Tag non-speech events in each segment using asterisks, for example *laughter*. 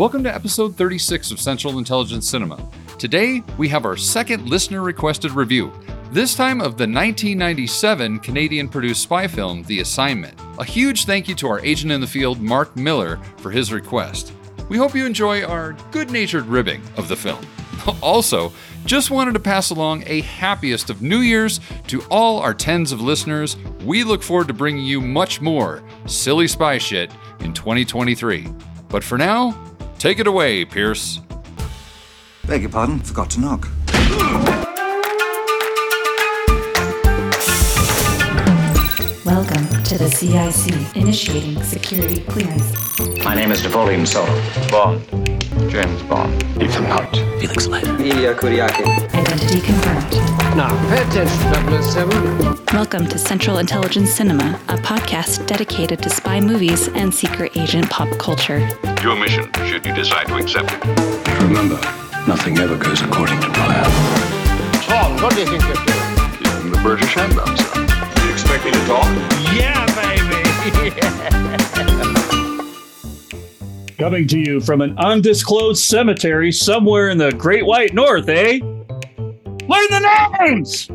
Welcome to episode 36 of Central Intelligence Cinema. Today, we have our second listener requested review, this time of the 1997 Canadian produced spy film, The Assignment. A huge thank you to our agent in the field, Mark Miller, for his request. We hope you enjoy our good natured ribbing of the film. *laughs* Also, just wanted to pass along a happiest of New Year's to all our tens of listeners. We look forward to bringing you much more silly spy shit in 2023. But for now, take it away, Pierce. Beg your pardon, forgot to knock. To the CIC, initiating security clearance. My name is Napoleon Solo. Bond. James Bond. Ethan Hunt. Felix Leiter. Ilya Kuryakin. Identity confirmed. Now, pay attention, 007. Welcome to Central Intelligence Cinema, a podcast dedicated to spy movies and secret agent pop culture. Your mission, should you decide to accept it. Remember, nothing ever goes according to plan. Tom, what do you think you're doing? Using the British handgun, sir. You expect me to talk? Yeah, baby! *laughs* Coming to you from an undisclosed cemetery somewhere in the Great White North, eh? Learn the names!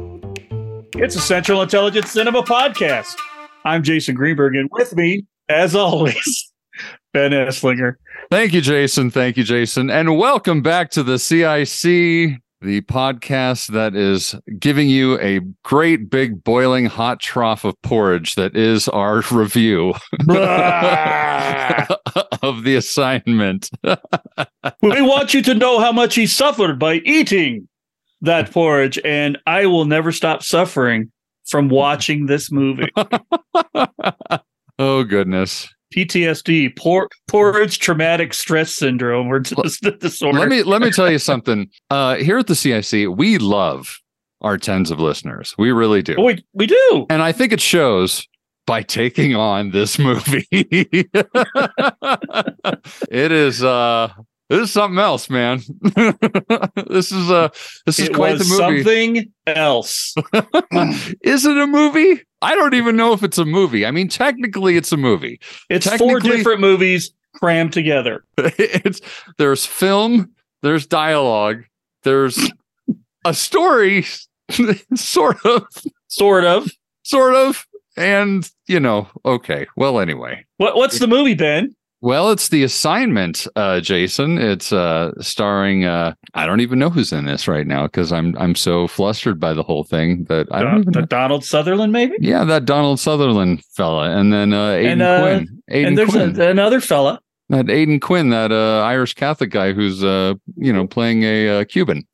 It's a Central Intelligence Cinema podcast. I'm Jason Greenberg, and with me, as always, *laughs* Ben Esslinger. Thank you, Jason. Thank you, Jason. And welcome back to the CIC, the podcast that is giving you a great big boiling hot trough of porridge that is our *laughs* review of the assignment. *laughs* we want you to know how much he suffered by eating that porridge, and I will never stop suffering from watching this movie. *laughs* oh, goodness. PTSD, por- porridge traumatic stress syndrome, or just a disorder. Let me let me tell you *laughs* something. Uh, here at the CIC, we love our tens of listeners. We really do. we we do. And I think it shows by taking on this movie. *laughs* it is uh this is something else, man. *laughs* this is uh this is It quite the movie. something else. *laughs* is it a movie? I don't even know if it's a movie. I mean, technically it's a movie. It's four different movies crammed together. *laughs* it's there's film, there's dialogue, there's a story, sort of, Sort of. sort of, and you know, okay. Well, anyway. What what's the movie, Ben? Well, it's the assignment, uh, Jason. It's uh, starring. Uh, I don't even know who's in this right now because I'm I'm so flustered by the whole thing that I don't the. Donald Sutherland, maybe? Yeah, that Donald Sutherland fella, and then uh, Aidan And, uh, Quinn. Aidan and there's Quinn. a, another fella. that Aidan Quinn, that uh, Irish Catholic guy who's uh, you know playing a uh, Cuban.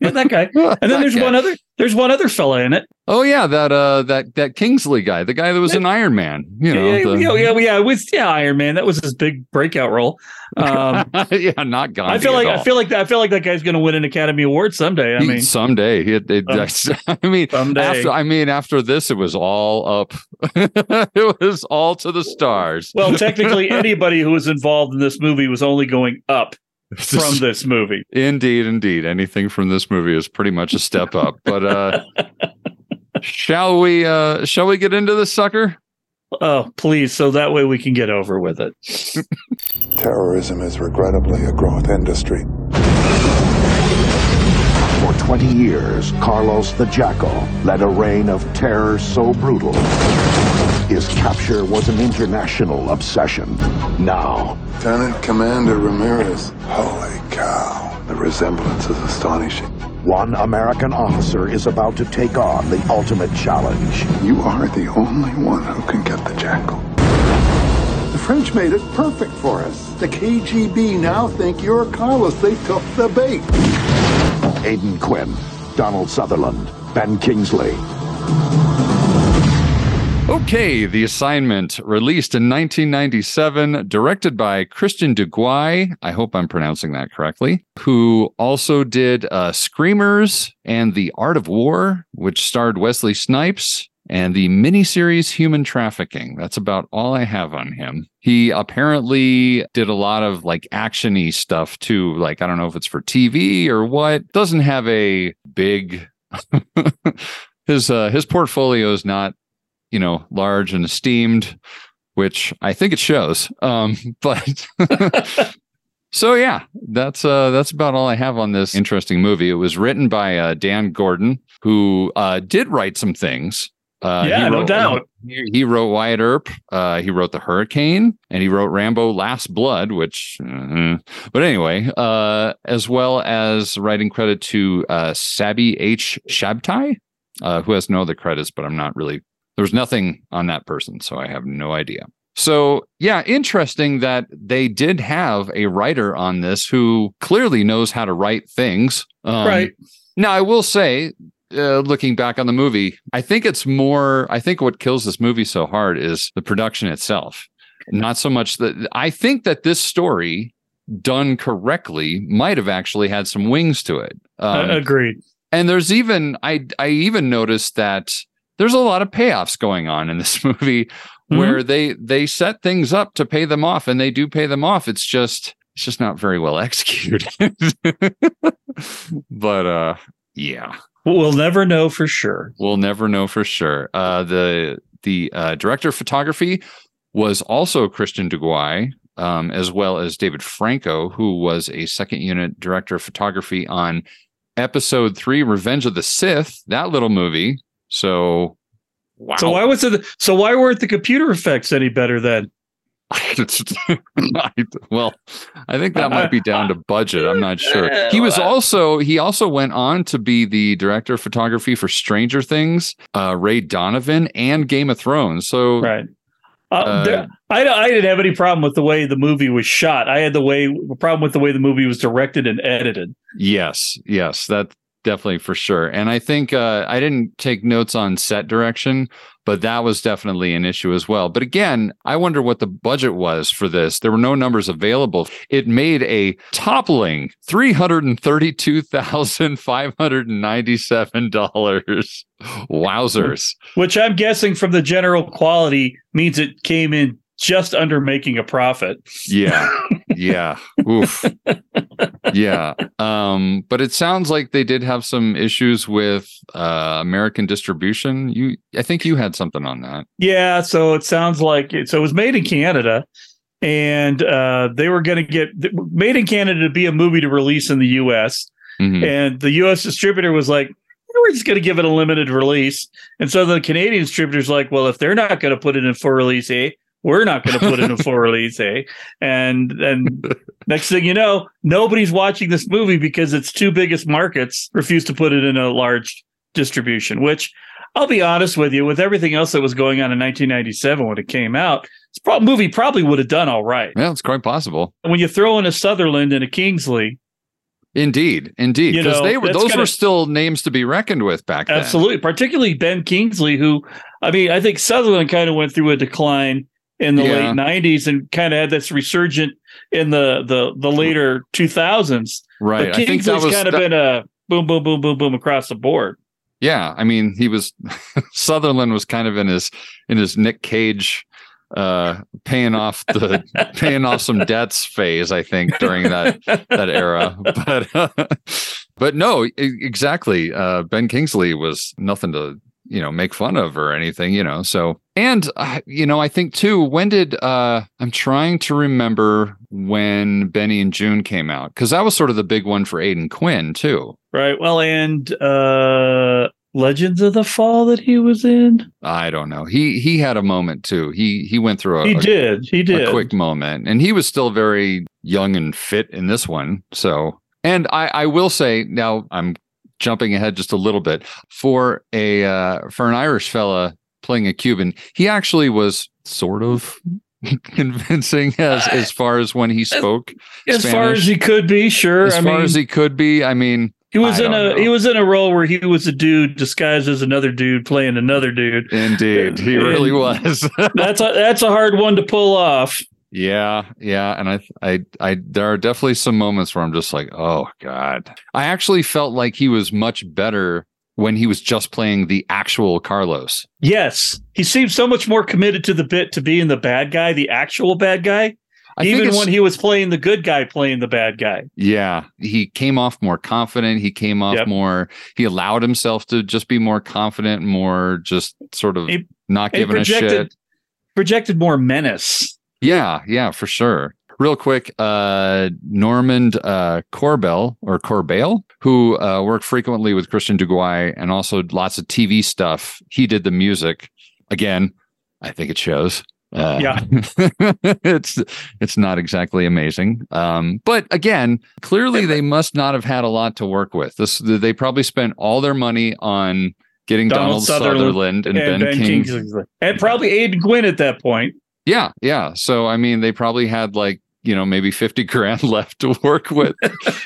Yeah, that guy. *laughs* And then there's one other there's one other fella in it. Oh yeah, that uh that that Kingsley guy, the guy that was in Iron Man. You know, yeah, the- yeah, yeah, yeah, with yeah, Iron Man. That was his big breakout role. Um, *laughs* yeah, not Gandhi. I feel like I feel like that I feel like that guy's going to win an Academy Award someday. I He- mean, someday. It, it, Um, *laughs* I mean, someday. after I mean, after this, it was all up. it was all to the stars. well, technically, anybody who was involved in this movie was only going up *laughs* from this movie. Indeed, indeed. Anything from this movie is pretty much a step up. But uh shall we uh shall we get into this sucker? Oh, please, so that way we can get over with it. *laughs* Terrorism is regrettably a growth industry. For 20 years, Carlos the Jackal led a reign of terror so brutal. His capture was an international obsession. Now, Lieutenant Commander Ramirez. Holy cow. The resemblance is astonishing. one American officer is about to take on the ultimate challenge. You are the only one who can get the jackal. The French made it perfect for us. The KGB now think you're Carlos. They took the bait. Aidan Quinn, Donald Sutherland, Ben Kingsley. Okay, The Assignment, released in 1997, directed by Christian Duguay. I hope I'm pronouncing that correctly. Who also did uh, Screamers and The Art of War, which starred Wesley Snipes, and the miniseries Human Trafficking. That's about all I have on him. He apparently did a lot of like actiony stuff too. Like I don't know if it's for TV or what. Doesn't have a big. *laughs* his uh, his portfolio is not you know, large and esteemed, which I think it shows. Um, *laughs* but *laughs* So yeah, that's uh that's about all I have on this interesting movie. It was written by uh, Dan Gordon, who uh, did write some things. Uh, Yeah, he no doubt. He, he wrote Wyatt Earp. Uh, he wrote The Hurricane, and he wrote Rambo: Last Blood, which. uh, but anyway, uh, as well as writing credit to uh, Sabi H. Shabtai, uh, who has no other credits, but I'm not really. There was nothing on that person, so I have no idea. So, yeah, interesting that they did have a writer on this who clearly knows how to write things. Um, Right. Now, I will say, uh, looking back on the movie, I think it's more, I think what kills this movie so hard is the production itself. Not so much that I think that this story done correctly might have actually had some wings to it. Um, Uh, agreed. and there's even I I even noticed that there's a lot of payoffs going on in this *laughs* movie Mm-hmm. where they they set things up to pay them off and they do pay them off. It's just it's just not very well *laughs* executed. but uh yeah. We'll never know for sure. We'll never know for sure. Uh the the uh, director of photography was also Christian Duguay, um, as well as David Franco, who was a second unit director of photography on episode three, Revenge of the Sith, that little movie. So, wow. So why was it? So why weren't the computer effects any better then? *laughs* well, I think that might be down to budget. I'm not sure. *laughs* He was also he also went on to be the director of photography for Stranger Things, uh, Ray Donovan, and Game of Thrones. So Right. Uh, Uh, there- I, I didn't have any problem with the way the movie was shot. I had the way problem with the way the movie was directed and edited. Yes, yes, that definitely for sure. And I think uh, I didn't take notes on set direction, but that was definitely an issue as well. But again, I wonder what the budget was for this. There were no numbers available. It made a toppling three hundred and thirty-two thousand five hundred and ninety-seven dollars. *laughs* Wowzers! Which I'm guessing from the general quality means it came in just under making a profit. Yeah, *laughs* yeah, oof, yeah. Um, but it sounds like they did have some issues with uh, American distribution. You, I think you had something on that. Yeah, so it sounds like it. So it was made in Canada, and uh, they were going to get made in Canada to be a movie to release in the U.S. Mhm. And the U.S. distributor was like, "We're just going to give it a limited release." And so the Canadian distributor's like, "Well, if they're not going to put it in full release, eh? We're not going to put in a *laughs* full release, eh?" And and next thing you know, nobody's watching this movie because its two biggest markets refuse to put it in a large distribution. Which I'll be honest with you, with everything else that was going on in 1997 when it came out, this movie probably would have done all right. Yeah, it's quite possible. When you throw in a Sutherland and a Kingsley, Indeed, indeed, because they were those gonna- were still names to be reckoned with back then. absolutely, particularly Ben Kingsley, who I mean, I think Sutherland kind of went through a decline in the Yeah. late 90s and kind of had this resurgent in the the the later 2000s. Right. But I think that Kingsley's was kind of that- been a boom, boom, boom, boom, boom across the board. Yeah, I mean, he was *laughs* Sutherland was kind of in his in his Nick Cage uh paying off the *laughs* paying off some debts phase i think during that that era *laughs* but but no exactly uh ben kingsley was nothing to you know make fun of or anything you know so and uh, you know i think too when did uh i'm trying to remember when benny and joon came out because that was sort of the big one for aidan quinn too Right. Well, and uh Legends of the Fall that he was in. I don't know. He he had a moment too. He he went through a, He a- did. He did. a quick moment, and he was still very young and fit in this one. So, and I I will say now I'm jumping ahead just a little bit for a uh, for an Irish fella playing a Cuban. He actually was sort of *laughs* convincing as as far as when he spoke. as far as he could be, sure. as I far mean, as he could be. I mean, he was I in a know. he was in a role where he was a dude disguised as another dude playing another dude. Indeed, he really was. *laughs* that's a that's a hard one to pull off. Yeah, yeah, and I, I, I, there are definitely some moments where I'm just like, oh god. I actually felt like he was much better when he was just playing the actual Carlos. Yes, he seemed so much more committed to the bit to being the bad guy, the actual bad guy, I even when he was playing the good guy, playing the bad guy. Yeah, he came off more confident. He came off Yep. more. He allowed himself to just be more confident, more just sort of He- not giving a shit. projected projected more menace. Yeah, yeah, for sure. Real quick, uh, Normand uh, Corbeil or Corbeil, who uh, worked frequently with Christian Duguay and also lots of TV stuff. He did the music. Again, I think it shows. Uh, Yeah. *laughs* it's it's not exactly amazing, um, but again, clearly they must not have had a lot to work with. This they probably spent all their money on getting Donald, Sutherland, and, Ben, King. Kingsley. And probably Aidan Quinn at that point. Yeah, yeah. So I mean, they probably had like you know maybe fifty *laughs* grand left to work with.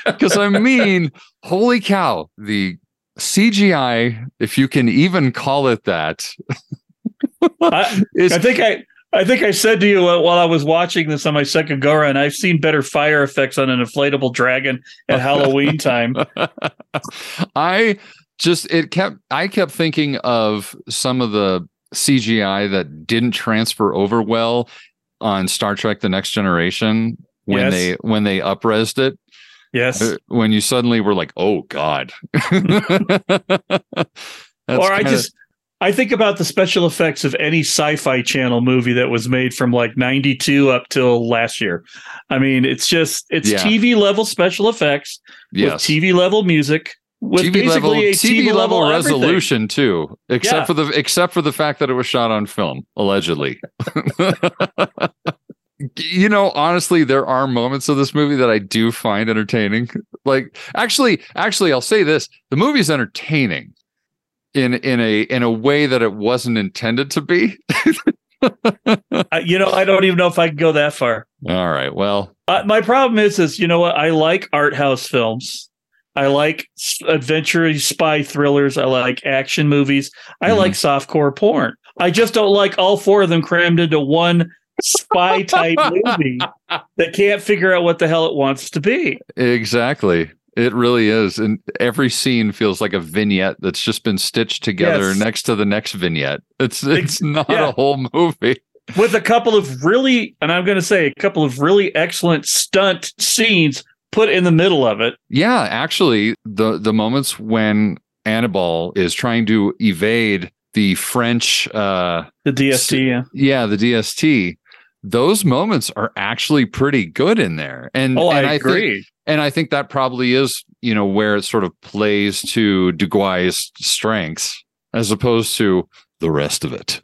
Because I mean, holy cow, the CGI, if you can even call it that, *laughs* I, *laughs* I think I I think I said to you while I was watching this on my second go around, I've seen better fire effects on an inflatable dragon at Halloween time. I just it kept I kept thinking of some of the CGI that didn't transfer over well on Star Trek The Next Generation when Yes. they when they upresed it. Yes. Uh, When you suddenly were like, "Oh God!" *laughs* That's or I kinda- just I think about the special effects of any sci-fi channel movie that was made from like 92 up till last year. I mean, it's just it's Yeah. TV level special effects yes. with TV level music with TV basically level a TV level everything. resolution too, except Yeah. for the except for the fact that it was shot on film, allegedly. *laughs* you know, honestly, there are moments of this movie that I do find entertaining. Like, actually, actually, I'll say this: the movie's entertaining in in a in a way that it wasn't intended to be. *laughs* Uh, you know, I don't even know if I can go that far. All right, well, Uh, my problem is, is you know what? I like art house films. I like adventure spy thrillers. I like action movies. I Mhm. like softcore porn. I just don't like all four of them crammed into one spy type *laughs* movie that can't figure out what the hell it wants to be. Exactly. It really is. And every scene feels like a vignette that's just been stitched together Yes. next to the next vignette. It's it's not yeah. a whole movie. With a couple of really, and I'm going to say a couple of really excellent stunt scenes put in the middle of it. Yeah, actually, the the moments when Annabelle is trying to evade the French uh The DST, yeah. yeah, the DST, those moments are actually pretty good in there. And Oh, and I think- agree. and I think that probably is, you know, where it sort of plays to Duguay's strengths as opposed to the rest of it.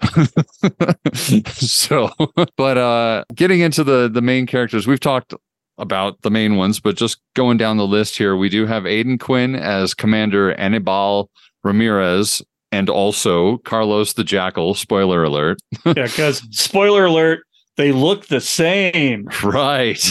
*laughs* so, *laughs* but uh getting into the the main characters, we've talked about the main ones, but just going down the list here, we do have Aidan Quinn as Commander Annibal Ramirez and also Carlos the Jackal, spoiler alert. *laughs* yeah, because spoiler alert, they look the same. Right.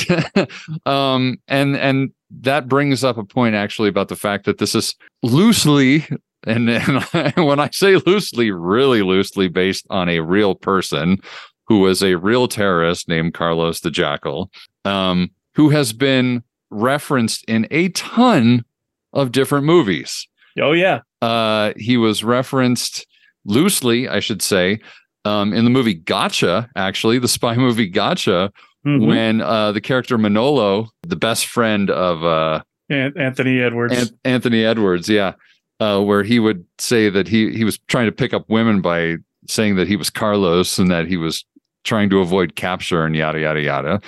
*laughs* um, and and that brings up a point actually about the fact that this is loosely and, and *laughs* when I say loosely, really loosely based on a real person who was a real terrorist named Carlos the Jackal, um, who has been referenced in a ton of different movies. Oh yeah. Uh, he was referenced loosely, I should say, um, in the movie Gotcha, actually, the spy *laughs* movie Gotcha, Mhm. when uh, the character Manolo, the best friend of uh, An- Anthony Edwards. An- Anthony Edwards, yeah, uh, where he would say that he he was trying to pick up women by saying that he was Carlos and that he was trying to avoid capture and yada yada yada.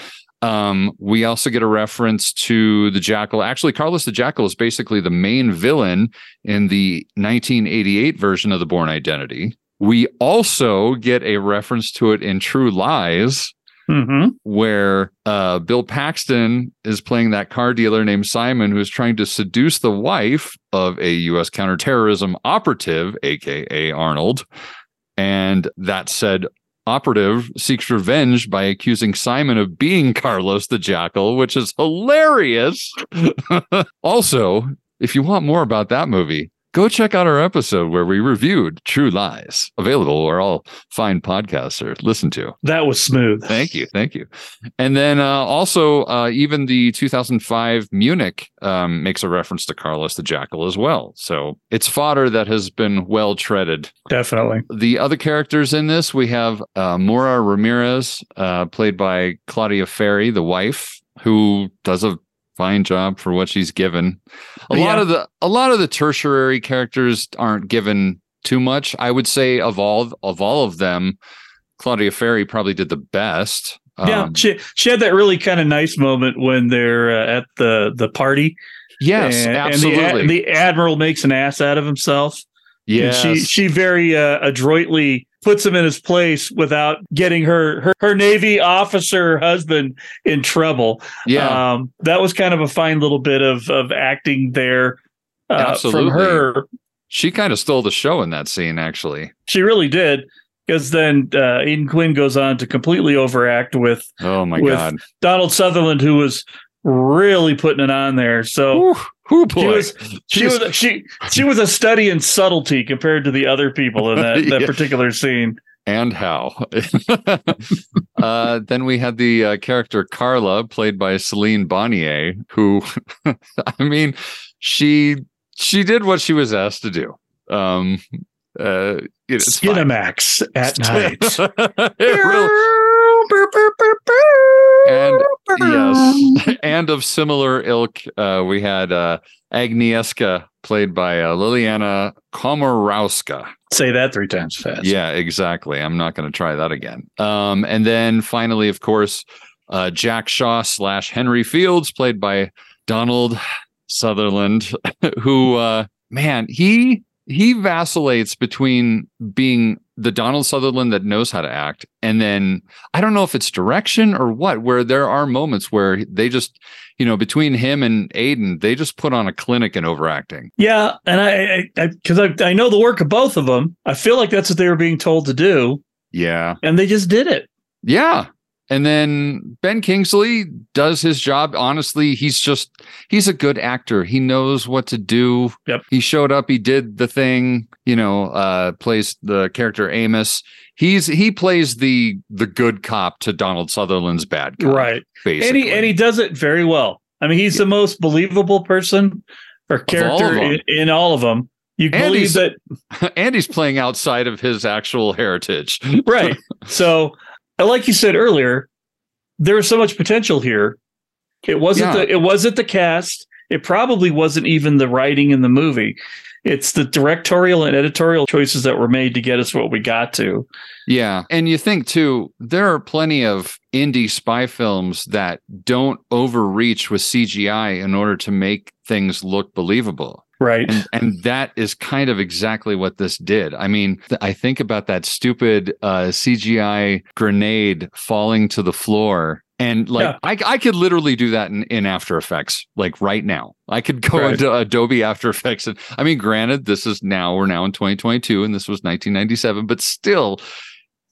Um, we also get a reference to the Jackal. Actually, Carlos the Jackal is basically the main villain in the 1988 version of the Bourne Identity. We also get a reference to it in True Lies, hmm where uh, Bill Paxton is playing that car dealer named Simon, who's trying to seduce the wife of a U.S. counterterrorism operative, aka Arnold. And that said operative seeks revenge by accusing Simon of being Carlos the Jackal, which is hilarious. *laughs* also, if you want more about that movie, go check out our episode where we reviewed True Lies, available where all fine podcasts are listened to. That was smooth. Thank you, thank you. And then uh, also, uh, even the 2005 Munich um, makes a reference to Carlos the Jackal as well. So it's fodder that has been well treaded. Definitely. The other characters in this, we have uh, Maura Ramirez, uh, played by Claudia Ferri, the wife, who does a fine job for what she's given. A lot of the a lot of the tertiary characters aren't given too much. I would say of all of all of them, Claudia Ferri probably did the best. yeah, Um, she she had that really kind of nice moment when they're uh, at the the party. yes, and, absolutely. And the, the admiral makes an ass out of himself. And yes. she she very uh, adroitly puts him in his place without getting her her, her navy officer husband in trouble. yeah. Um, that was kind of a fine little bit of of acting there uh, Absolutely. from her. she kind of stole the show in that scene, actually. She really did. Because then uh, Aidan Quinn goes on to completely overact with Oh my With- god. Donald Sutherland, who was really putting it on there. So Ooh, ooh, she was she was she she was a study in subtlety compared to the other people in that, *laughs* that Yeah. particular scene. and how. *laughs* uh, then we had the uh, character Carla, played by Celine Bonnier, who, *laughs* I mean, she she did what she was asked to do. Um, uh, it's fine. Skinamax at night. It really- and yes, *laughs* *laughs* and of similar ilk, uh, we had uh, Agnieszka, played by uh, Liliana Komorowska. Say that three times fast. Yeah, exactly. I'm not going to try that again. Um, and then finally, of course, uh, Jack Shaw slash Henry Fields, played by Donald Sutherland, *laughs* who, uh, man, he he vacillates between being the Donald Sutherland that knows how to act, and then I don't know if it's direction or what, where there are moments where they just, you know, between him and Aidan, they just put on a clinic in overacting. Yeah, and I because I, I, I know the work of both of them. I feel like that's what they were being told to do, Yeah. and they just did it. Yeah. And then Ben Kingsley does his job. Honestly, he's just he's a good actor. He knows what to do. Yep. He showed up, he did the thing, you know, uh plays the character Amos. He's he plays the the good cop to Donald Sutherland's bad cop. Right, Basically. and he and he does it very well. I mean, he's the most believable person or character them. in, in all of them. You believe that *laughs* and he's playing outside of his actual heritage. right. *laughs* So, uh, like you said earlier, there was so much potential here. It wasn't Yeah. the it wasn't the cast. It probably wasn't even the writing in the movie. It's the directorial and editorial choices that were made to get us what we got to. Yeah. And you think too, there are plenty of indie spy films that don't overreach with CGI in order to make things look believable. Right. And and that is kind of exactly what this did. I mean, th- I think about that stupid uh CGI grenade falling to the floor. And like Yeah. I, I could literally do that in, in After Effects, like right now. I could go Right. into Adobe After Effects and I mean, granted, this is now we're now in 2022 and this was 1997, but still,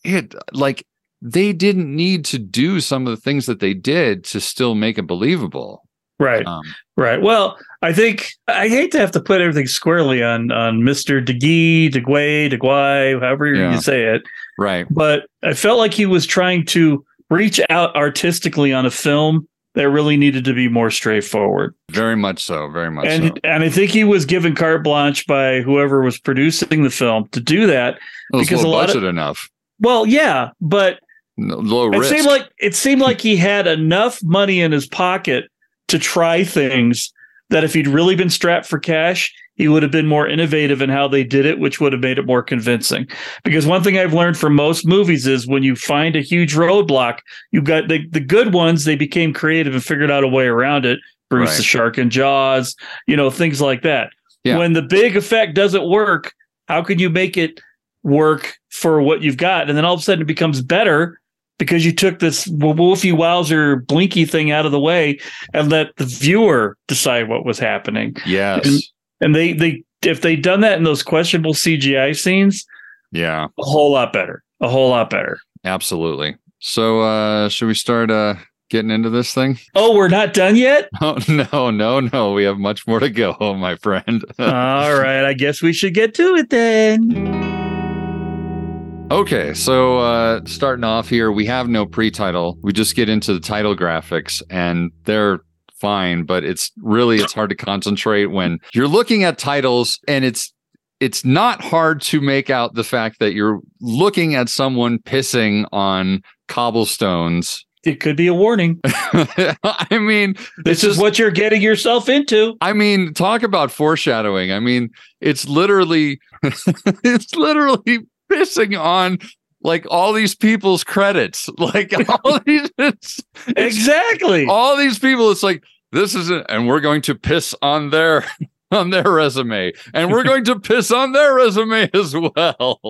it like they didn't need to do some of the things that they did to still make it believable. Right. Um, Right. Well, I think I hate to have to put everything squarely on on Mr. DeGee, DeGuay, DeGuay, however Yeah. you say it. right. But I felt like he was trying to reach out artistically on a film that really needed to be more straightforward. Very much so. Very much and so. and I think he was given carte blanche by whoever was producing the film to do that. It was because low a lot of- enough. Well, yeah, but No, low it seemed like it seemed like he had enough money in his pocket to try things that if he'd really been strapped for cash, he would have been more innovative in how they did it, which would have made it more convincing. Because one thing I've learned from most movies is when you find a huge roadblock, you've got the, the good ones, they became creative and figured out a way around it. Bruce Right. the Shark and Jaws, you know, things like that. Yeah. When the big effect doesn't work, how can you make it work for what you've got? And then all of a sudden it becomes better because you took this Wolfie Wowzer blinky thing out of the way and let the viewer decide what was happening. yes. And, and they they if they'd done that in those questionable CGI scenes, yeah. a whole lot better. A whole lot better. Absolutely. So uh should we start uh getting into this thing? Oh, we're not done yet? *laughs* Oh no, no, no. We have much more to go, *laughs* my friend. All right, I guess we should get to it then. Okay, so uh starting off here, we have no pre-title. We just get into the title graphics and they're fine, but it's really it's hard to concentrate when you're looking at titles and it's it's not hard to make out the fact that you're looking at someone pissing on cobblestones. It could be a warning. *laughs* I mean, This it's is what you're getting yourself into. I mean, talk about foreshadowing. I mean, it's literally *laughs* it's literally pissing on like all these people's credits. *laughs* Like all *laughs* these it's, it's- Exactly. all these people, it's like this is it, and we're going to piss on their *laughs* on their resume, and we're going to piss on their resume as well.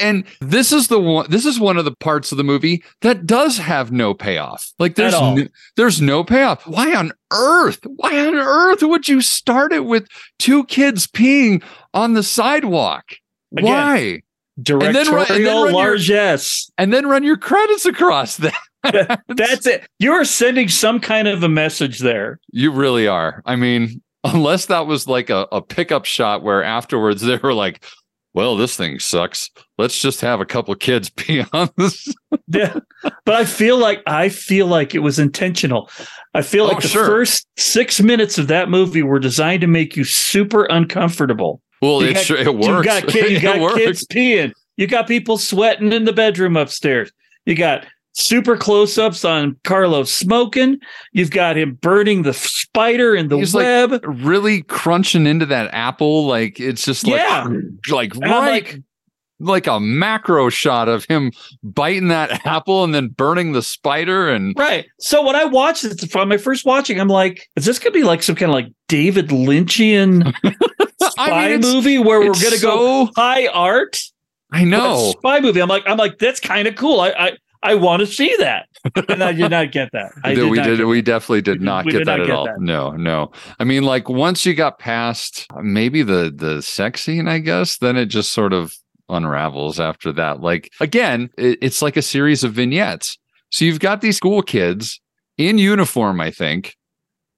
and this is the one. This is one of the parts of the movie that does have no payoff. Like there's no, there's no payoff. Why on earth? Why on earth would you start it with two kids peeing on the sidewalk? Again, Why? Directorial then run- and then run your- largesse. And then run your credits across that. *laughs* That's it. You're sending some kind of a message there. You really are. I mean, unless that was like a, a pickup shot where afterwards *laughs* they were like, well, this thing sucks. Let's just have a couple kids *laughs* be on this. Yeah. But I feel like I feel like it was intentional. I feel oh, like Oh, the sure. first six minutes of that movie were designed to make you super uncomfortable. Well, You it got- sure it You works. got, *laughs* kid, you got kids peeing. You got people sweating in the bedroom upstairs. You got super close ups on Carlos smoking. You've got him burning the spider in the He's like web. really crunching into that apple. Like it's just like, Yeah. *clears throat* like And right, like, like a macro shot of him biting that *laughs* apple and then burning the spider. And Right. So when I watched it from my first watching, I'm like, is this gonna be like some kind of like David Lynchian *laughs* spy it's- movie where we're gonna go high art? I know. A spy movie. I'm like, I'm like, that's kind of cool. I I, I want to see that. And I did not get that. I *laughs* did we did. get We definitely did not we get did that not at get all. that. No, no. I mean, like once you got past maybe the the sex scene, I guess, then it just sort of unravels after that. Like again, it, it's like a series of vignettes. So you've got these school kids in uniform, I think,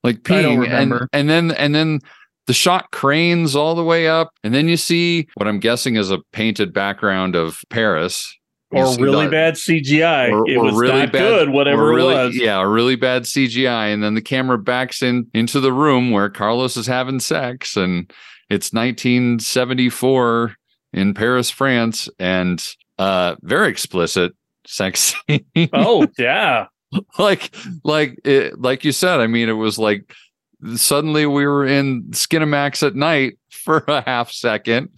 like I don't peeing, and and then and then the shot cranes all the way up, and then you see what I'm guessing is a painted background of Paris. You or really the- bad CGI. or- it or was really not bad- good, whatever really, it was. Yeah, really bad CGI, and then the camera backs in into the room where Carlos is having sex, and it's 1974 in Paris, France, and uh, very explicit sex *laughs* scene. Oh yeah. like, like, it, like you said. I mean, it was like suddenly we were in Skinamax at night *laughs* for a half second,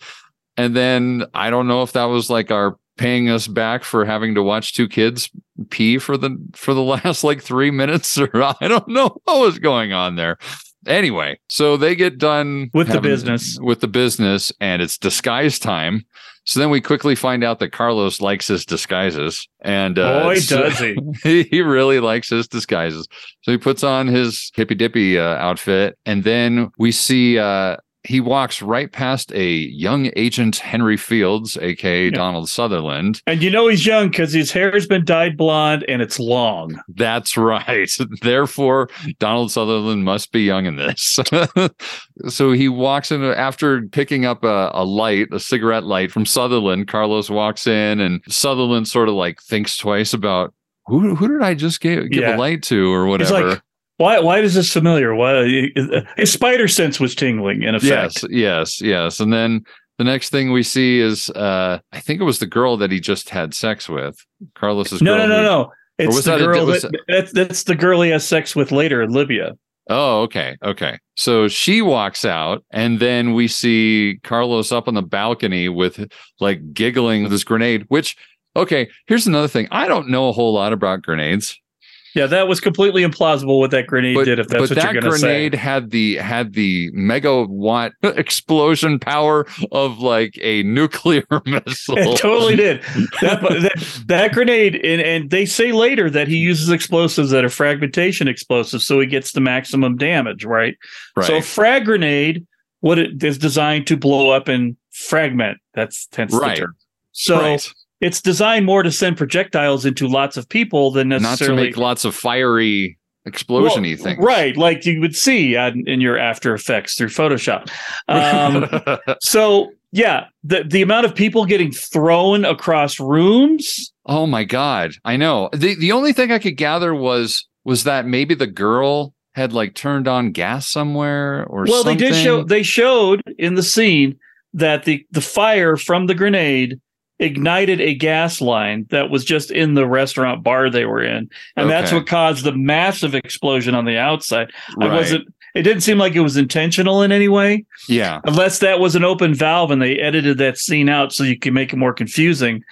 and then I don't know if that was like our paying us back for having to watch two kids pee for the for the *laughs* last like three minutes or *laughs* I don't know what was going on there. Anyway, so they get done With the business. with the business, and it's disguise time. So then we quickly find out that Carlos likes his disguises, and uh, Boy, so- does he. *laughs* he he really likes his disguises. So he puts on his hippy dippy uh, outfit, and then we see uh, he walks right past a young agent Henry Fields, aka Donald Sutherland. And you know he's young because his hair's been dyed blonde and it's long. That's right. *laughs* Therefore, Donald Sutherland must be young in this. *laughs* so he walks in after picking up a, a light, a cigarette light from Sutherland. Carlos walks in, and Sutherland sort of like thinks twice about who who did I just give, give Yeah. a light to or whatever. Why? Why is this familiar? Why? His spider sense was tingling. In effect, Yes, yes, yes. And then the next thing we see is uh I think it was the girl that he just had sex with. Carlos's no, girl no, no, who- no. It's was the that girl was that, that's that's the girl he has sex with later in Libya. Oh, okay. Okay. So she walks out, and then we see Carlos up on the balcony with like giggling with his grenade, which, okay, here's another thing. I don't know a whole lot about grenades. Yeah, that was completely implausible what that grenade But, did. If that's but what that you're going to say. grenade had the had the megawatt *laughs* explosion power of like a nuclear *laughs* missile. It totally did. That, that, that grenade, and, and they say later that he uses explosives that are fragmentation explosives, so he gets the maximum damage, right? Right. So, a frag grenade, what it is designed to blow up and fragment. That's hence Right. the term. So, Right. It's designed more to send projectiles into lots of people than necessarily not to make lots of fiery explosiony Well, things. right? Like you would see on, in your After Effects through Photoshop. Um, *laughs* so yeah, the the amount of people getting thrown across rooms. Oh my god, I know. The the only thing I could gather was was that maybe the girl had like turned on gas somewhere or something. Well, something. they did show they showed in the scene that the the fire from the grenade ignited a gas line that was just in the restaurant bar they were in and that's what caused the massive explosion on the outside i wasn't it didn't seem like it was intentional in any way Yeah. unless that was an open valve and they edited that scene out so you can make it more confusing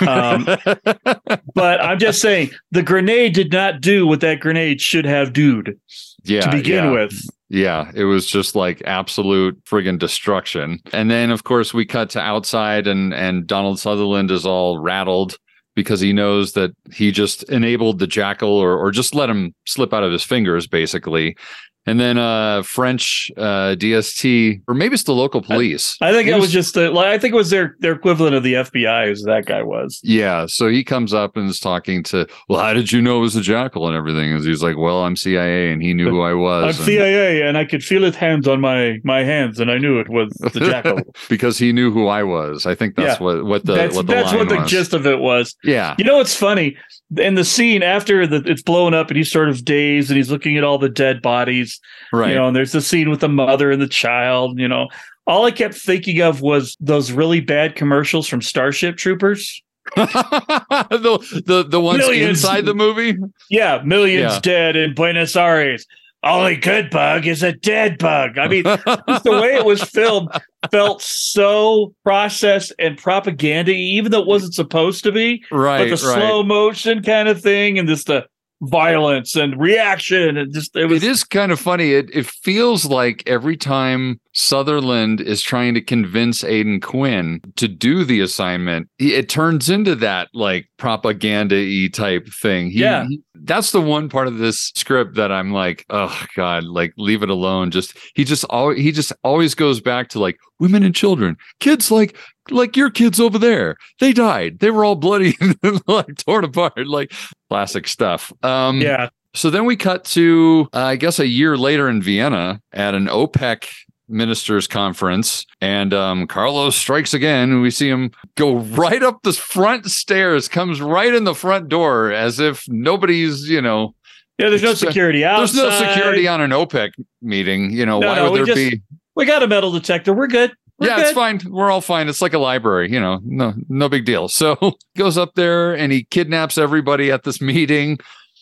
Um, *laughs* but I'm just saying the grenade did not do what that grenade should have dude yeah, to begin yeah. with. Yeah, it was just like absolute friggin' destruction. And then of course we cut to outside and and Donald Sutherland is all rattled because he knows that he just enabled the jackal or or just let him slip out of his fingers basically. And then uh French uh DST or maybe it's the local police. I think it was just the, like, I think it was their their equivalent of the FBI as that guy was. Yeah, so he comes up and is talking to, well, how did you know it was a jackal and everything? And he's like, well, I'm CIA, and he knew who I was. I'm and- CIA and I could feel his hands on my my hands and I knew it was the *laughs* jackal. because he knew who I was. I think that's Yeah. what what the that's what the that's what the was. gist of it was. Yeah, You know what's funny? In the scene after the, it's blown up and he's sort of dazed and he's looking at all the dead bodies. Right. You know, and there's the scene with the mother and the child, you know. All I kept thinking of was those really bad commercials from Starship Troopers. *laughs* the the the ones Millions. inside the movie. Yeah, millions Yeah. dead in Buenos Aires. Only good bug is a dead bug. I mean, the way it was *laughs* filmed felt so processed and propaganda, even though it wasn't supposed to be. Right, but the right. slow motion kind of thing, and just the violence and reaction, and just it was. It is kind of funny. It it feels like every time Sutherland is trying to convince Aidan Quinn to do the assignment, it turns into that like propaganda y type thing. He- Yeah. he- that's the one part of this script that I'm like, oh God, like leave it alone. Just he just always he just always goes back to like women and children, kids like like your kids over there. They died. They were all bloody *laughs* and like torn apart. Like classic stuff. Um yeah, so then we cut to, uh, I guess, a year later in Vienna at an OPEC ministers conference, and um, Carlos strikes again. We see him go right up the front stairs, comes right in the front door as if nobody's, you know, yeah. There's no security outside. there's no security on an OPEC meeting. You know, No, why no, would there just- be? We got a metal detector. We're good. We're yeah, good. it's fine. We're all fine. It's like a library, you know, no, no big deal. So *laughs* goes up there and he kidnaps everybody at this meeting.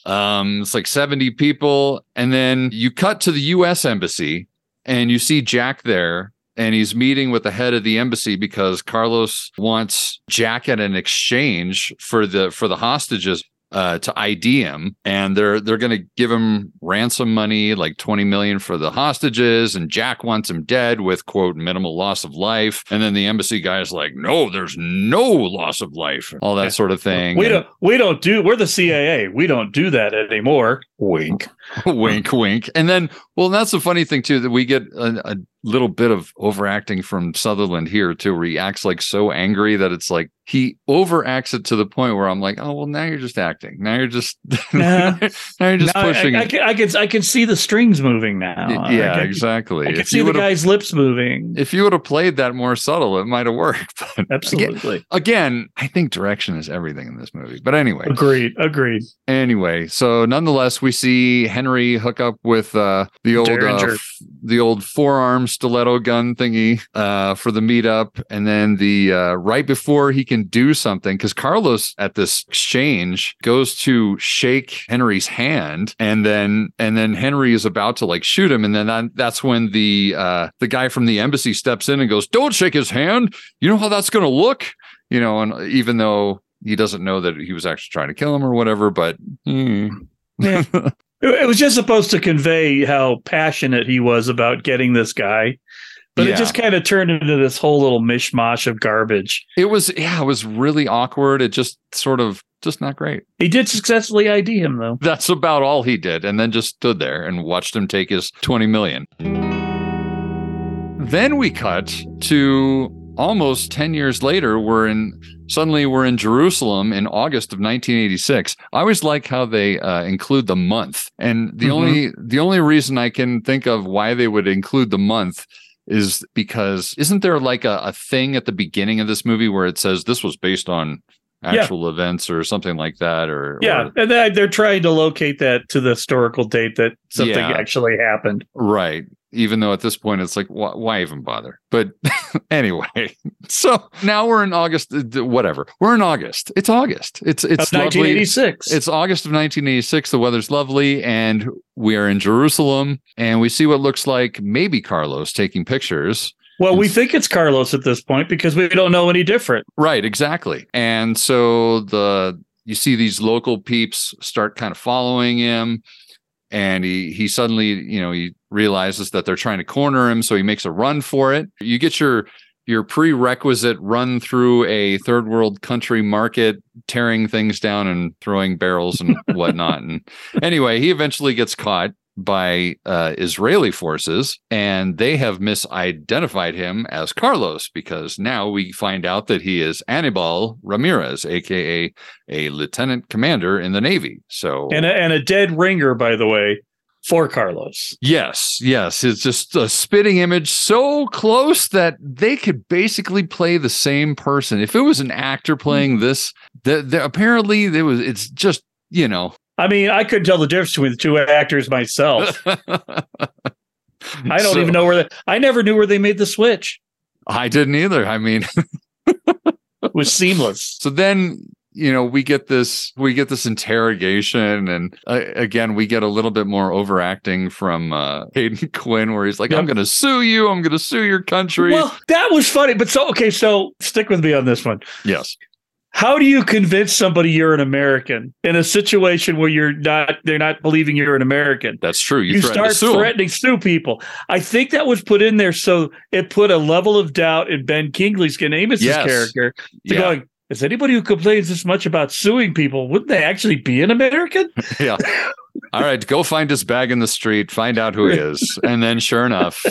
Um, it's like 70 people. And then you cut to the US embassy and you see Jack there and he's meeting with the head of the embassy because Carlos wants Jack at an exchange for the for the hostages uh, to ID him, and they're they're going to give him ransom money, like twenty million for the hostages, and Jack wants him dead with quote minimal loss of life, and then the embassy guy's like, no, there's no loss of life, all that sort of thing. We And- don't. We don't do. We're the CIA. We don't do that anymore. Wink. *laughs* wink, wink. And then, well, that's the funny thing too that we get a, a little bit of overacting from Sutherland here too, where he acts like so angry that it's like he overacts it to the point where I'm like, oh well, now you're just acting. Now you're just Nah. *laughs* Uh-huh. *laughs* now you're just Now, pushing. I, I, it. can, I can. I can see the strings moving now. Yeah, I, can- exactly. I can If see you the guy's lips moving. If you would have played that more subtle, it might have worked. But again, Absolutely. again, I think direction is everything in this movie. But anyway, Agreed. Agreed. anyway so nonetheless we see henry hook up with uh the old uh, f- the old forearm stiletto gun thingy uh for the meetup. And then the uh right before he can do something because carlos at this exchange goes to shake henry's hand. And then and then henry is about to like shoot him. And then that, that's when the uh the guy from the embassy steps in and goes don't shake his hand. You know how that's gonna look. You know and even though he doesn't know that he was actually trying to kill him or whatever but hmm. Yeah. *laughs* It, it was just supposed to convey how passionate he was about getting this guy, but Yeah. it just kind of turned into this whole little mishmash of garbage. it was yeah it was really awkward it just sort of just not great He did successfully ID him though. that's about all he did and then just stood there and watched him take his 20 million then we cut to almost 10 years later we're in suddenly we're in jerusalem in august of 1986 i always like how they uh, include the month and the Mhm. only the only reason i can think of why they would include the month is because isn't there like a, a thing at the beginning of this movie where it says this was based on Yeah. actual events or something like that or Yeah, or- and they- they're trying to locate that to the historical date that something Yeah. actually happened. Right. Even though at this point it's like, why, why even bother? But *laughs* anyway, so now we're in August. Whatever. We're in August. It's August. It's it's Of 1986. Lovely. It's August of 1986. The weather's lovely, and we are in Jerusalem, and we see what looks like maybe Carlos taking pictures. Well, we think it's Carlos at this point because we don't know any different. Right, exactly. And so the you see these local peeps start kind of following him and he he suddenly, you know, he realizes that they're trying to corner him, so he makes a run for it. You get your your prerequisite run through a third world country market, tearing things down and throwing barrels and whatnot. and *laughs* anyway, he eventually gets caught by uh, Israeli forces, and they have misidentified him as Carlos because now we find out that he is Annibal Ramirez, aka a lieutenant commander in the Navy. So And a, and a dead ringer, by the way, for Carlos. Yes, yes. It's just a spitting image so close that they could basically play the same person. If it was an actor playing this, the, the, apparently there was it's just, you know. I mean, I couldn't tell the difference between the two actors myself. *laughs* I don't So- even know where they, I never knew where they made the switch. I didn't either. I mean, *laughs* It was seamless. so then you know we get this we get this interrogation and uh, again we get a little bit more overacting from uh aidan *laughs* quinn where he's like i'm gonna sue you i'm gonna sue your country Well, that was funny. But so, okay, so stick with me on this one. yes How do you convince somebody you're an American in a situation where you're not, they're not believing you're an American? that's true you, you start to threatening sue people. I think that was put in there so it put a level of doubt in Ben Kingsley's Ken Amos's Yes. character to Yeah. going, is anybody who complains this much about suing people, wouldn't they actually be an American? *laughs* yeah. All right, go find his bag in the street, find out who he is. And then sure enough,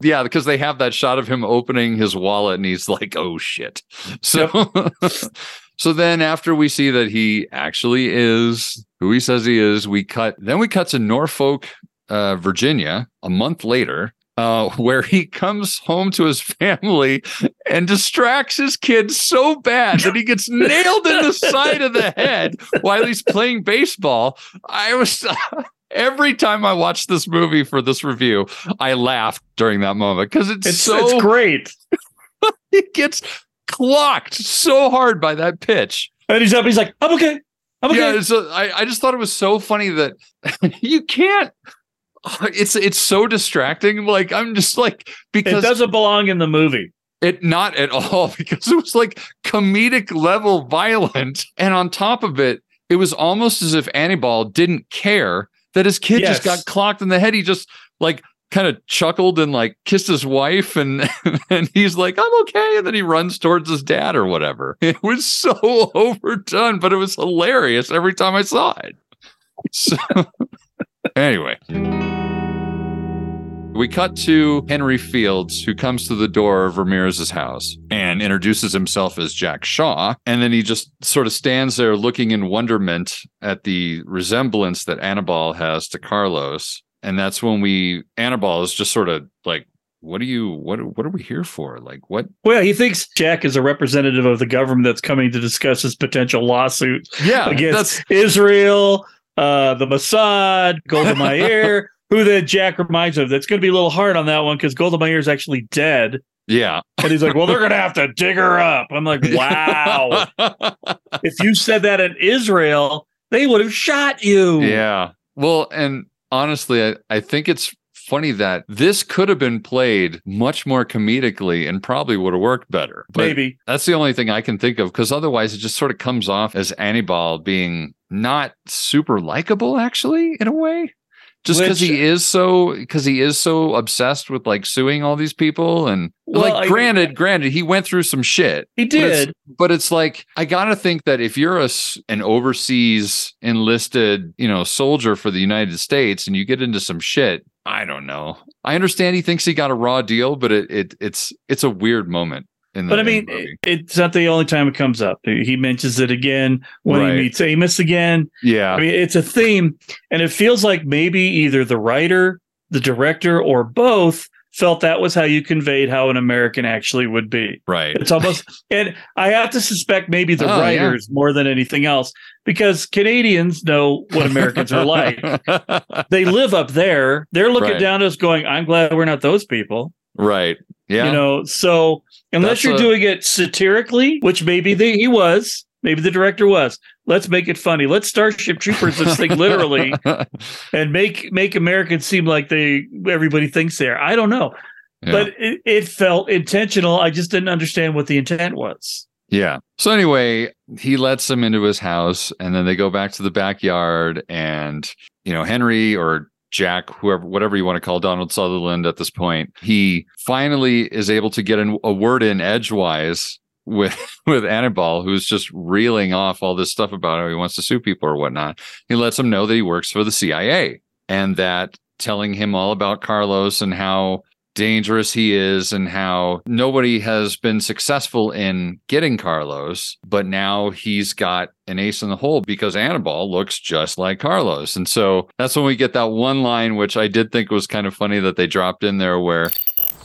yeah, because they have that shot of him opening his wallet and he's like, oh shit. So *laughs* so then after we see that he actually is who he says he is, we cut then we cut to Norfolk, uh, Virginia a month later. Uh, *laughs* where he comes home to his family and distracts his kid so bad that he gets nailed in the side of the head while he's playing baseball. I was *laughs* every time I watched this movie for this review, I laughed during that moment because it's, It's, so it's great. *laughs* he gets clocked so hard by that pitch. And he's up, he's like, I'm okay. I'm okay. Yeah, so I, I just thought it was so funny that you can't. *laughs* It's it's so distracting. Like I'm just like because it doesn't belong in the movie. It not at all *laughs* because it was like comedic level violent, and on top of it, it was almost as if Annibal didn't care that his kid just got clocked in the head. He just like kind of chuckled and like kissed his wife, and *laughs* and he's like, "I'm okay," and then he runs towards his dad or whatever. It was so overdone, but it was hilarious every time I saw it. So anyway. We cut to Henry Fields, who comes to the door of Ramirez's house and introduces himself as Jack Shaw. And then he just sort of stands there looking in wonderment at the resemblance that Annibal has to Carlos. And that's when we, Annibal is just sort of like, what are you, what, what are we here for? Like, what? Well, he thinks Jack is a representative of the government that's coming to discuss his potential lawsuit Yeah, against Israel, uh, the Mossad, Golda Meir, *laughs* who then Jack reminds of. That's going to be a little hard on that one because Golda Meir is actually dead. Yeah. And he's like, well, they're going to have to dig her up. I'm like, *laughs* wow. if you said that in Israel, they would have shot you. Yeah. Well, and honestly, I, I think it's funny that this could have been played much more comedically and probably would have worked better. But Maybe. That's the only thing I can think of because otherwise it just sort of comes off as Annibal being not super likable, actually, in a way. Just because he is so because he is so obsessed with like suing all these people and Well, like I- granted, granted, he went through some shit. He But it's- did. but it's like I gotta think that if you're a an overseas enlisted, you know, soldier for the United States and you get into some shit, I don't know. I understand he thinks he got a raw deal, but it, it it's it's a weird moment. In the, But I mean, it- it's not the only time it comes up. He mentions it again when Right. he meets Amos again. yeah, I mean, it's a theme, and it feels like maybe either the writer, the director, or both felt that was how you conveyed how an American actually would be. right. It's almost, and I have to suspect maybe the Oh, yeah. writers more than anything else because Canadians know what Americans are like. *laughs* They live up there. They're looking Right. down at us, going, "I'm glad we're not those people." right. Yeah. You know, so unless That's you're a- doing it satirically, which maybe the, he was, maybe the director was. Let's make it funny. Let's Starship Troopers this thing literally *laughs* and make make Americans seem like they everybody thinks they are. I don't know. Yeah. but it, it felt intentional. I just didn't understand what the intent was. Yeah. So anyway, he lets them into his house and then they go back to the backyard and you know, Henry or Jack, whoever whatever you want to call Donald Sutherland at this point, he finally is able to get an, a word in edgewise with *laughs* with Annibal, who's just reeling off all this stuff about how he wants to sue people or whatnot. He lets him know that he works for the CIA and that telling him all about Carlos and how dangerous he is and how nobody has been successful in getting Carlos, but now he's got an ace in the hole because Annibal looks just like Carlos. And so that's when we get that one line, which I did think was kind of funny that they dropped in there where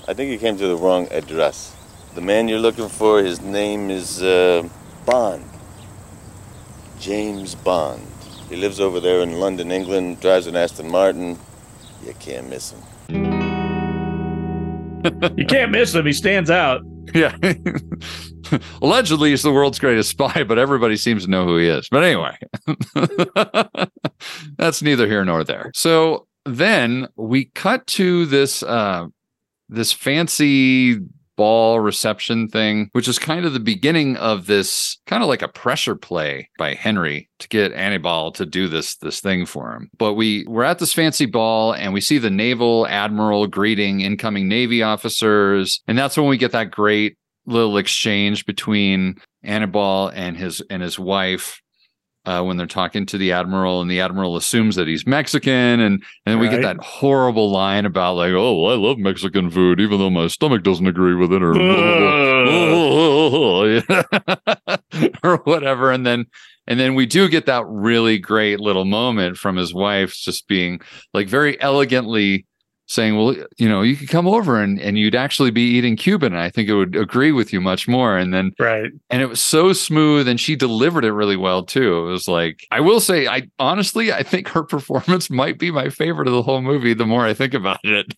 I think you came to the wrong address. The man you're looking for, his name is uh, Bond. James Bond. He lives over there in London, England, drives an Aston Martin. You can't miss him. You can't miss him. He stands out. Yeah. *laughs* Allegedly, he's the world's greatest spy, but everybody seems to know who he is. But anyway, *laughs* that's neither here nor there. So then we cut to this uh, this fancy ball reception thing, which is kind of the beginning of this kind of like a pressure play by Henry to get Annibal to do this this thing for him. But we we're at this fancy ball and we see the naval admiral greeting incoming navy officers, and that's when we get that great little exchange between Annibal and his and his wife uh, when they're talking to the admiral, and the admiral assumes that he's Mexican, and and then we get that horrible line about like, oh, I love Mexican food, even though my stomach doesn't agree with it, or *laughs* or whatever, and then. And then we do get that really great little moment from his wife just being like very elegantly saying, Well, you know, you could come over and, and you'd actually be eating Cuban. And I think it would agree with you much more. And then Right. and it was so smooth and she delivered it really well too it was like i will say i honestly i think her *laughs* performance might be my favorite of the whole movie the more i think about it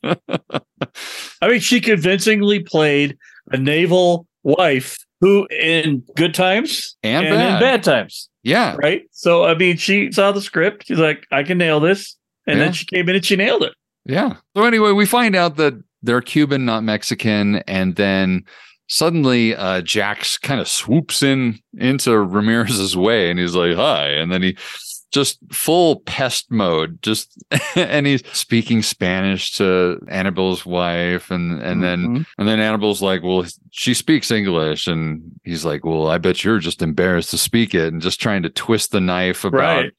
I mean, she convincingly played a naval wife who, in good times And in bad. bad times, yeah right? So, I mean, she saw the script. She's like, I can nail this. And Yeah. then she came in and she nailed it. Yeah so anyway we find out that they're cuban not mexican and then suddenly uh jax kind of swoops in into ramirez's way and he's like hi and then he just full pest mode just *laughs* and he's speaking spanish to annibal's wife and and then Mhm. And then Annibal's like, well, she speaks English. And he's like, well, I bet you're just embarrassed to speak it and just trying to twist the knife about, Right.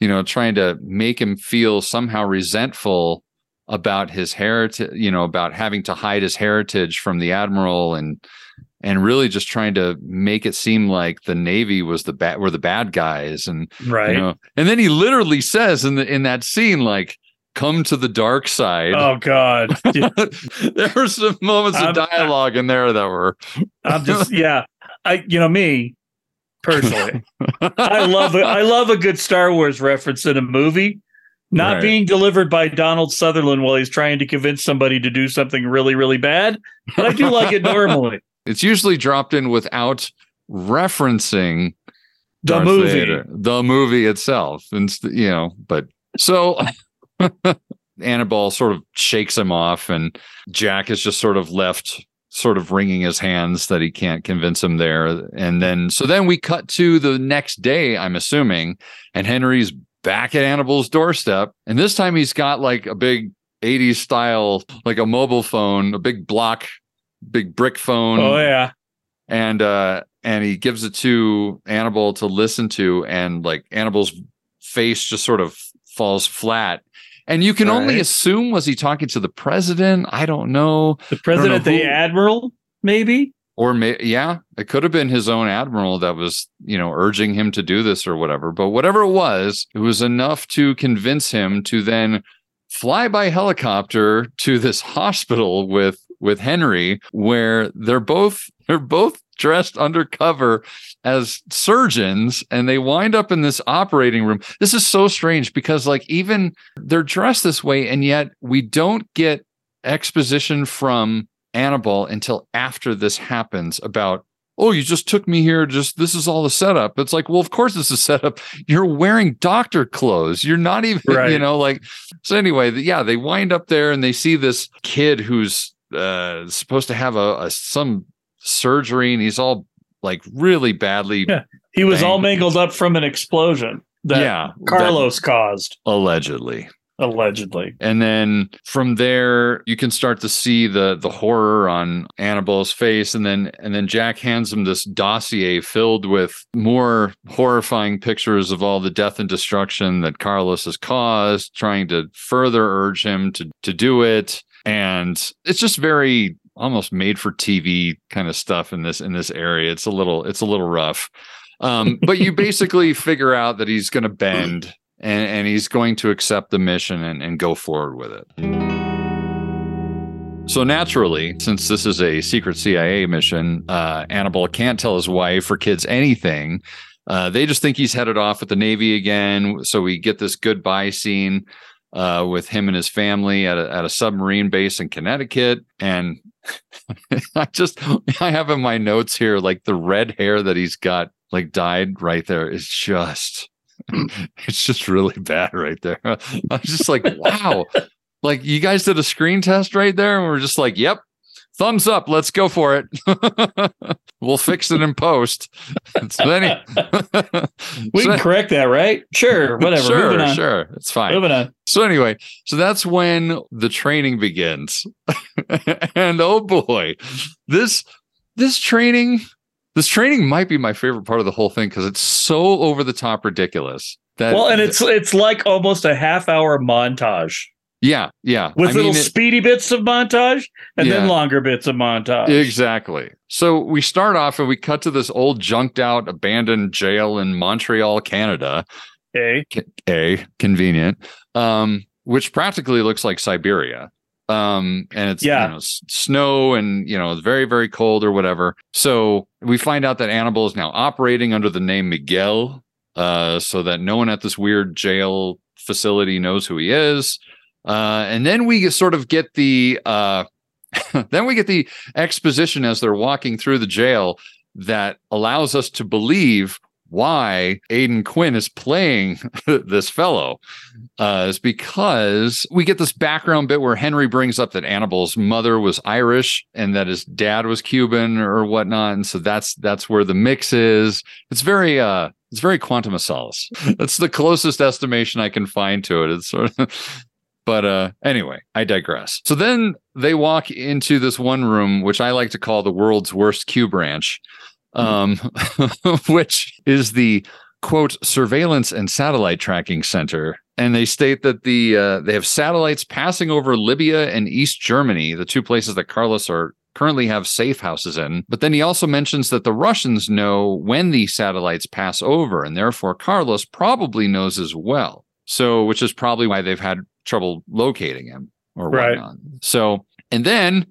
you know, trying to make him feel somehow resentful about his heritage, you know, about having to hide his heritage from the admiral and, and really just trying to make it seem like the Navy was the bad, were the bad guys. And, Right. you know, and then he literally says in the, in that scene, like, come to the dark side. Oh, God. *laughs* there were some moments of I'm- dialogue in there that were I'm just, *laughs* yeah. I, you know, me personally, I love it. I love a good Star Wars reference in a movie, not Right. being delivered by Donald Sutherland while he's trying to convince somebody to do something really, really bad. But I do like it *laughs* normally. it's usually dropped in without referencing The Darth movie. Vader, the movie itself, and you know, but so *laughs* Annibal sort of shakes him off, and Jack is just sort of left, sort of wringing his hands that he can't convince him there, and then so then we cut to the next day, I'm assuming, and Henry's back at Annibal's doorstep, and this time he's got like a big 80s style, like a mobile phone, a big block, big brick phone. Oh, yeah. and uh and he gives it to Annibal to listen to and like Annibal's face just sort of falls flat. And you can only assume was he talking to the president? I don't know. The president, know the admiral, maybe. Or may, yeah it could have been his own admiral that was you know urging him to do this or whatever but whatever it was it was enough to convince him to then fly by helicopter to this *laughs* hospital with with Henry where they're both they're both dressed undercover as surgeons and they wind up in this operating room. This is so strange because like even they're dressed this way and yet we don't get exposition from Annibal until after this happens about oh you just took me here just this is all the setup. It's like well of course this is setup you're wearing doctor clothes. You're not even *laughs* you know like so anyway yeah they wind up there and they see this kid who's uh, supposed to have a, a some surgery, and he's all like really badly. Yeah, he was all mangled up from an explosion that Yeah, Carlos caused, allegedly. Allegedly. And then from there, you can start to see the the horror on Annibal's face, and then and then Jack hands him this dossier filled with more horrifying pictures of all the death and destruction that Carlos has caused, trying to further urge him to to do it. And it's just very almost made for TV kind of stuff in this in this area. It's a little it's a little rough. Um, but you *laughs* basically figure out that he's going to bend and, and he's going to accept the mission and, and go forward with it. So naturally, since this is a secret CIA mission, uh, Annibal can't tell his wife or kids anything. Uh, they just think he's headed off with the Navy again. So we get this goodbye scene uh, with him and his family at a, at a submarine base in Connecticut. And *laughs* I just, I have in my notes here, like the red hair that he's got, like dyed right there is just, *laughs* it's just really bad right there. *laughs* I was just like, wow. Like you guys did a screen test right there, and we're just like, yep, thumbs up, let's go for it. *laughs* we'll fix it in post. so then We can correct that, right? Sure, whatever. Sure, on. sure, it's fine. Moving on. So anyway, so that's when the training begins. and oh boy, this this training this training might be my favorite part of the whole thing because it's so over the top ridiculous. That Well, and it's it's like almost a half hour montage yeah, yeah. with I little mean, it- speedy bits of montage and then longer bits of montage. Exactly. So we start off and we cut to this old junked out abandoned jail in Montreal, Canada. Okay. A convenient. Um, which practically looks like Siberia. Um, and it's Yeah. you know s- snow and you know it's very very cold or whatever. So we find out that Annibal is now operating under the name Miguel, uh, so that no one at this weird jail facility knows who he is. Uh, and then we sort of get the uh, *laughs* then we get the exposition as they're walking through the jail that allows us to believe why Aidan Quinn is playing *laughs* this fellow uh, is because we get this background bit where Henry brings up that Annibal's mother was Irish and that his dad was Cuban or whatnot, and so that's that's where the mix is. It's very uh, it's very quantum of solace. *laughs* That's the closest estimation I can find to it. It's sort of. *laughs* But uh, anyway, I digress. So then they walk into this one room, which I like to call the world's worst Q branch, um, *laughs* which is the quote surveillance and satellite tracking center. And they state that the uh, they have satellites passing over Libya and East Germany, the two places that Carlos are currently have safe houses in. But then he also mentions that the Russians know when these satellites pass over, and therefore Carlos probably knows as well. So, which is probably why they've had trouble locating him or Right. whatnot. So, and then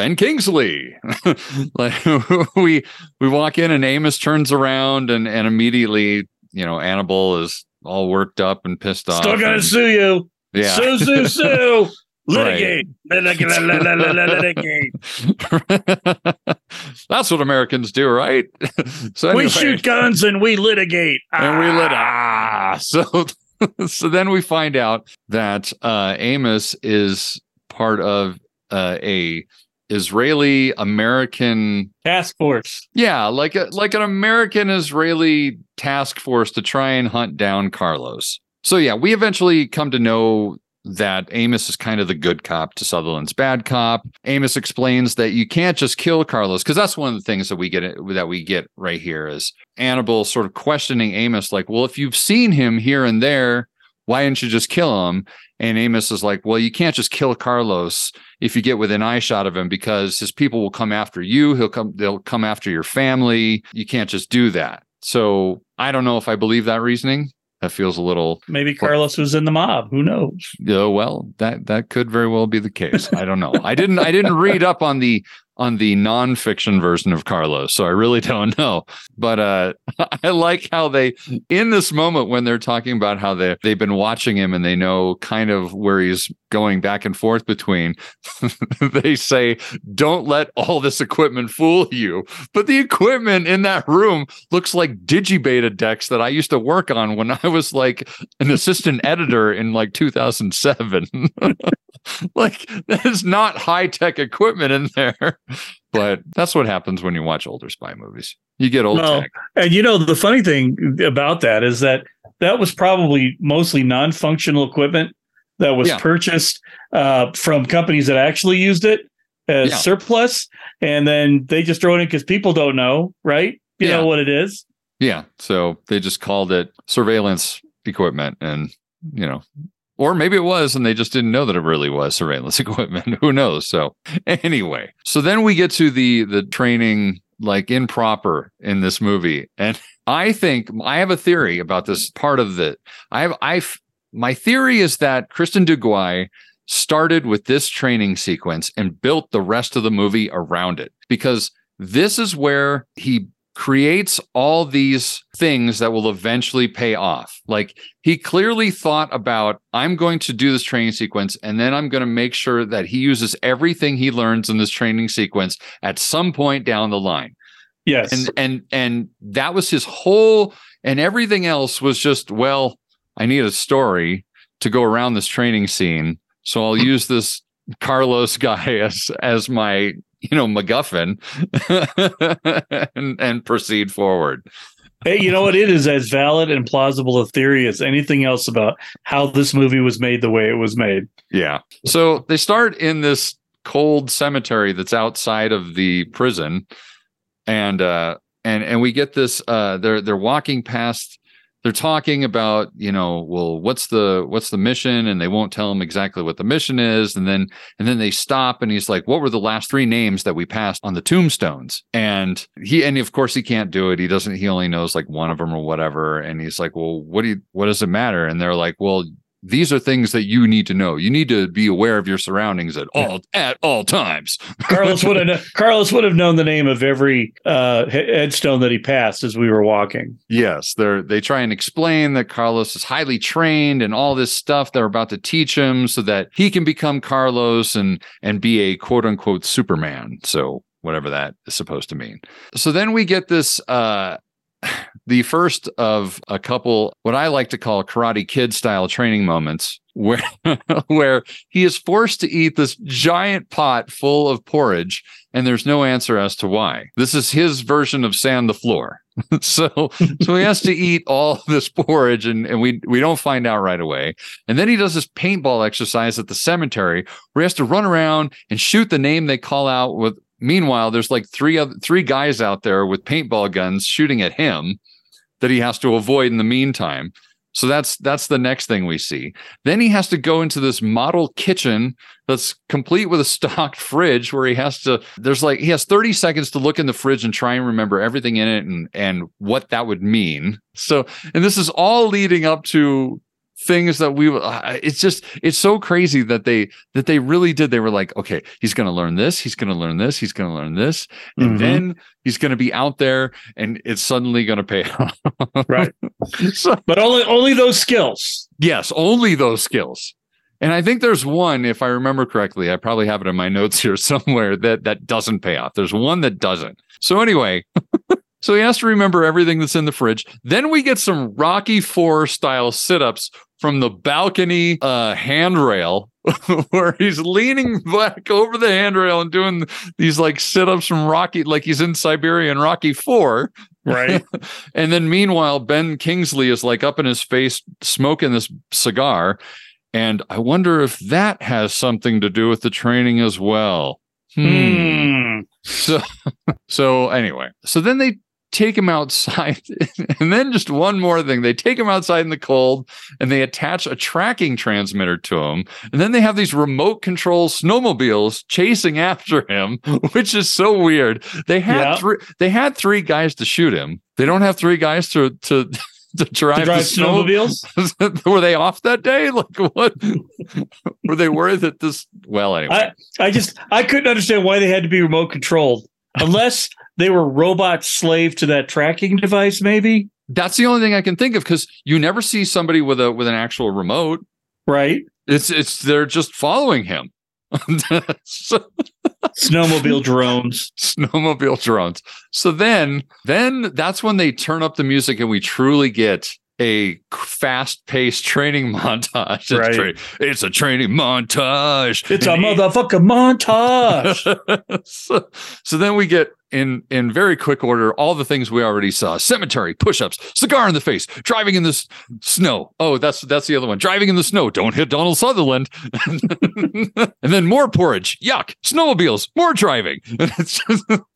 Ben Kingsley, *laughs* like *laughs* we we walk in and Amos turns around and and immediately you know Annibal is all worked up and pissed off. Still gonna and- sue you. Yeah. Sue, sue, *laughs* sue. Litigate. Litigate. That's what Americans do, right? so We shoot guns and we litigate. and we lit ah so so then we find out that uh amos is part of uh, a israeli american Task force. yeah like a like an american israeli task force to try and hunt down carlos so yeah we eventually come to know that Amos is kind of the good cop to Sutherland's bad cop. Amos explains that you can't just kill Carlos because that's one of the things that we get that we get right here is Annibal sort of questioning Amos like, "Well, if you've seen him here and there, why didn't you just kill him?" And Amos is like, "Well, you can't just kill Carlos if you get within eyeshot of him because his people will come after you. He'll come they'll come after your family. You can't just do that." So, I don't know if I believe that reasoning. That feels a little Maybe Carlos was in the mob. Who knows? yeah, well, that that could very well be the case. I don't know. I didn't I didn't read up on the on the nonfiction version of Carlos, so I really *laughs* don't know. But uh *laughs* I like how they in this moment when they're talking about how they they've been watching him and they know kind of where he's going back and forth between *laughs* they say don't let all this equipment fool you but the equipment in that room looks like digibeta decks that i used to work on when i was like an assistant editor in like 2007 like there's not high tech equipment in there. But that's what happens when you watch older spy movies. You get old Well, tech. and you know the funny thing about that is that that was probably mostly non-functional equipment that was Yeah. purchased uh, from companies that actually used it as Yeah. surplus, and then they just throw it in because people don't know, right? You Yeah. know what it is. Yeah. So they just called it surveillance equipment and, you know, or maybe it was and they just didn't know that it really was surveillance *laughs* equipment. Who knows? So anyway, so then we get to the the training like improper in this movie. And I think I have a theory about this part of the I have I my theory is that Christian Duguay started with this training sequence and built the rest of the movie around it because this is where he creates all these things that will eventually pay off. Like he clearly thought about, I'm going to do this training sequence, and then I'm going to make sure that he uses everything he learns in this training sequence at some point down the line. Yes. And and and that was his whole and everything else was just, well, I need a story to go around this training scene. So I'll mm. use this Carlos *laughs* guy as as my *laughs* you know MacGuffin *laughs* and, and proceed forward. Hey, you know what? It is as valid and plausible a theory as anything else about how this movie was made the way it was made. Yeah. So they start in this cold cemetery that's outside of the prison, and uh, and and we get this. Uh, they're they're walking past. They're talking about you know well what's the what's the mission? And they won't tell him exactly what the mission is. And then and then they stop and he's like what were the last three names that we passed on the tombstones? And he and of course he can't do it. He doesn't he only knows like one of them or whatever. And he's like well what do you what does it matter? And they're like well these are things that you need to know. You need to be aware of your surroundings at all at all times. Carlos would have *laughs* Carlos would have known the name of every uh, he- headstone that he passed as we were walking. Yes, they're they try and explain that Carlos is highly trained and all this stuff they're about to teach him so that he can become Carlos and and be a quote unquote Superman. So whatever that is supposed to mean. So then we get this uh the first of a couple what I like to call karate kid style training moments *laughs* where where he is forced to eat this giant pot full of porridge and there's no answer as to why. This is his version of sand the floor. *laughs* so so he has to *laughs* eat all this porridge and, and we we don't find out right away. And then he does this paintball exercise at the cemetery where he has to run around and shoot the name they call out with meanwhile there's like three other three guys out there with paintball guns shooting at him that he has to avoid in the meantime. So that's that's the next thing we see. Then he has to go into this model kitchen that's complete with a stocked *laughs* fridge where he has to there's like he has 30 seconds to look in the fridge and try and remember everything in it and and what that would mean. So and this is all leading up to things that we it's just it's so crazy that they that they really did they were like okay he's going to learn this he's going to learn this he's going to learn this and Mhm. then he's going to be out there and it's suddenly going to pay off Right. *laughs* so But only only those skills. yes only those skills and i think there's one if i remember correctly i probably have it in my notes here *laughs* somewhere that that doesn't pay off there's one that doesn't so anyway *laughs* so he has to remember everything that's in the fridge then we get some rocky four style sit-ups from the balcony uh handrail *laughs* where he's leaning back over the handrail and doing these like sit-ups from rocky like he's in siberia and rocky four Right. *laughs* and then meanwhile, Ben Kingsley is like up in his face smoking this cigar. And I wonder if that has something to do with the training as well. Hmm. Hmm. So, *laughs* so anyway, so then they take him outside, *laughs* and then just one more thing: they take him outside in the cold, and they attach a tracking transmitter to him, and then they have these remote control snowmobiles chasing *laughs* after him, which is so weird. They had Yeah. three. They had three guys to shoot him. They don't have three guys to to. *laughs* To drive, To drive snow- snowmobiles? were they off that day? Like what? were they worried that this? Well, anyway. I, I just I couldn't understand why they had to be remote controlled unless they were robots slave to that tracking device, maybe. That's the only thing I can think of because you never see somebody with a with an actual remote. Right. It's it's they're just following him. So- *laughs* Snowmobile drones. snowmobile drones. So then then that's when they turn up the music and we truly get a fast-paced training *laughs* montage. It's, Right. tra- it's a training montage. It's a And he- motherfucking montage. *laughs* so, so then we get in in very quick order all the things we already saw: cemetery, push-ups, cigar in the face, driving in the s- snow. Oh, that's that's the other one. Driving in the snow. Don't hit Donald Sutherland. *laughs* and then more porridge. Yuck. Snowmobiles. More driving. Just-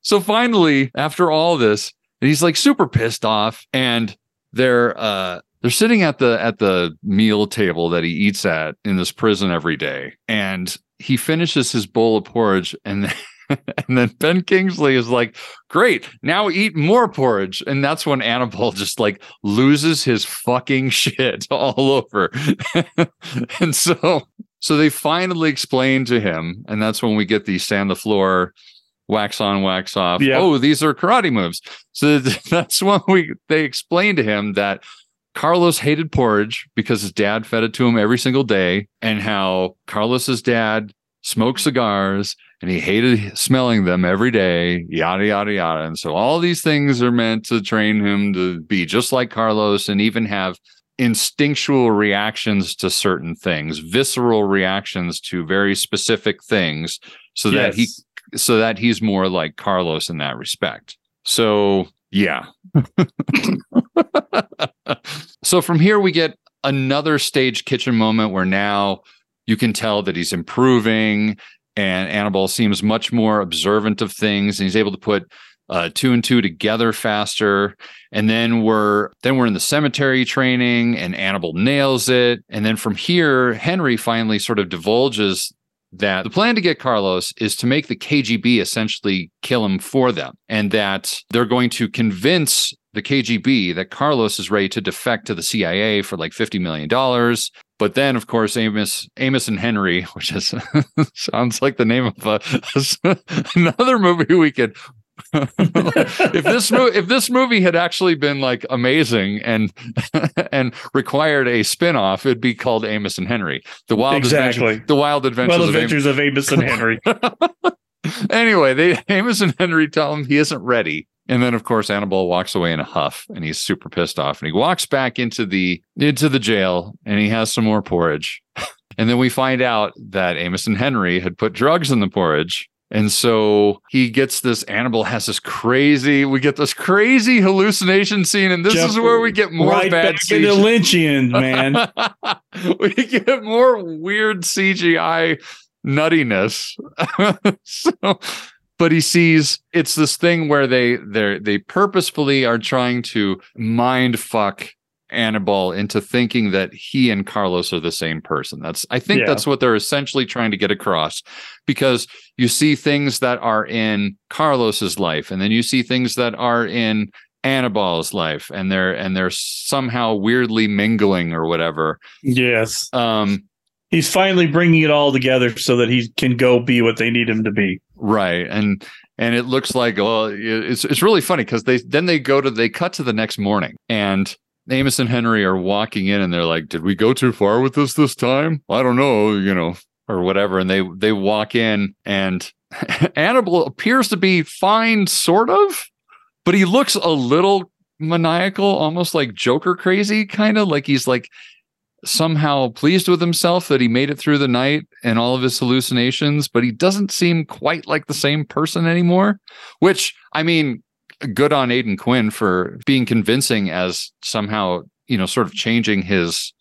so finally, after all this, he's like super pissed off, and they're uh they're sitting at the at the meal table that he eats at in this prison every day and he finishes his bowl of porridge and then, *laughs* and then Ben Kingsley is like, "Great, now eat more porridge." And that's when Annibal just like loses his fucking shit *laughs* all over. *laughs* and so so they finally explain to him and that's when we get the stand the floor wax on wax off. Yeah. Oh, these are karate moves. So *laughs* that's when we they explain to him that Carlos hated porridge because his dad fed it to him every single day, and how Carlos's dad smoked cigars and he hated smelling them every day, yada, yada, yada. And so all these things are meant to train him to be just like Carlos and even have instinctual reactions to certain things, visceral reactions to very specific things, so that he Yes. So that he's more like Carlos in that respect. So yeah. *laughs* so from here we get another stage kitchen moment where now you can tell that he's improving and Annibal seems much more observant of things and he's able to put uh, two and two together faster and then we're then we're in the cemetery training and Annibal nails it and then from here Henry finally sort of divulges that the plan to get Carlos is to make the KGB essentially kill him for them, and that they're going to convince the KGB that Carlos is ready to defect to the CIA for like $50 million. But then, of course, Amos, Amos and Henry, *laughs* which is *laughs* sounds like the name of a, *laughs* another movie we could. *laughs* if this movie if this movie had actually been like amazing and *laughs* and required a spin-off it'd be called Amos and Henry the wild Exactly. adventures, the wild adventures, Well, of Amos Adventures of Amos and Henry. *laughs* anyway, they Amos and Henry tell him he isn't ready. And then of course Annibal walks away in a huff and he's super pissed off. And he walks back into the into the jail and he has some more porridge. And then we find out that Amos and Henry had put drugs in the porridge. And so he gets this Annibal has this crazy, we get this crazy hallucination scene, and this Jump is where we get more right bad back into CGI. Lynchian, man. *laughs* we get more weird CGI nuttiness. *laughs* so, but he sees it's this thing where they they they purposefully are trying to mind fuck Annibal into thinking that he and Carlos are the same person. That's I think Yeah. that's what they're essentially trying to get across because you see things that are in Carlos's life and then you see things that are in Annibal's life and they're and they're somehow weirdly mingling or whatever. yes. Um He's finally bringing it all together so that he can go be what they need him to be. right and and it looks like well it's it's really funny because they then they go to they cut to the next morning and Amos and Henry are walking in and they're like did we go too far with this this time I don't know you know or whatever and they they walk in and *laughs* Annibal appears to be fine sort of but he looks a little maniacal almost like Joker crazy kind of like he's like somehow pleased with himself that he made it through the night and all of his hallucinations, but he doesn't seem quite like the same person anymore. Which, I mean, good on Aidan Quinn for being convincing as somehow, you know, sort of changing his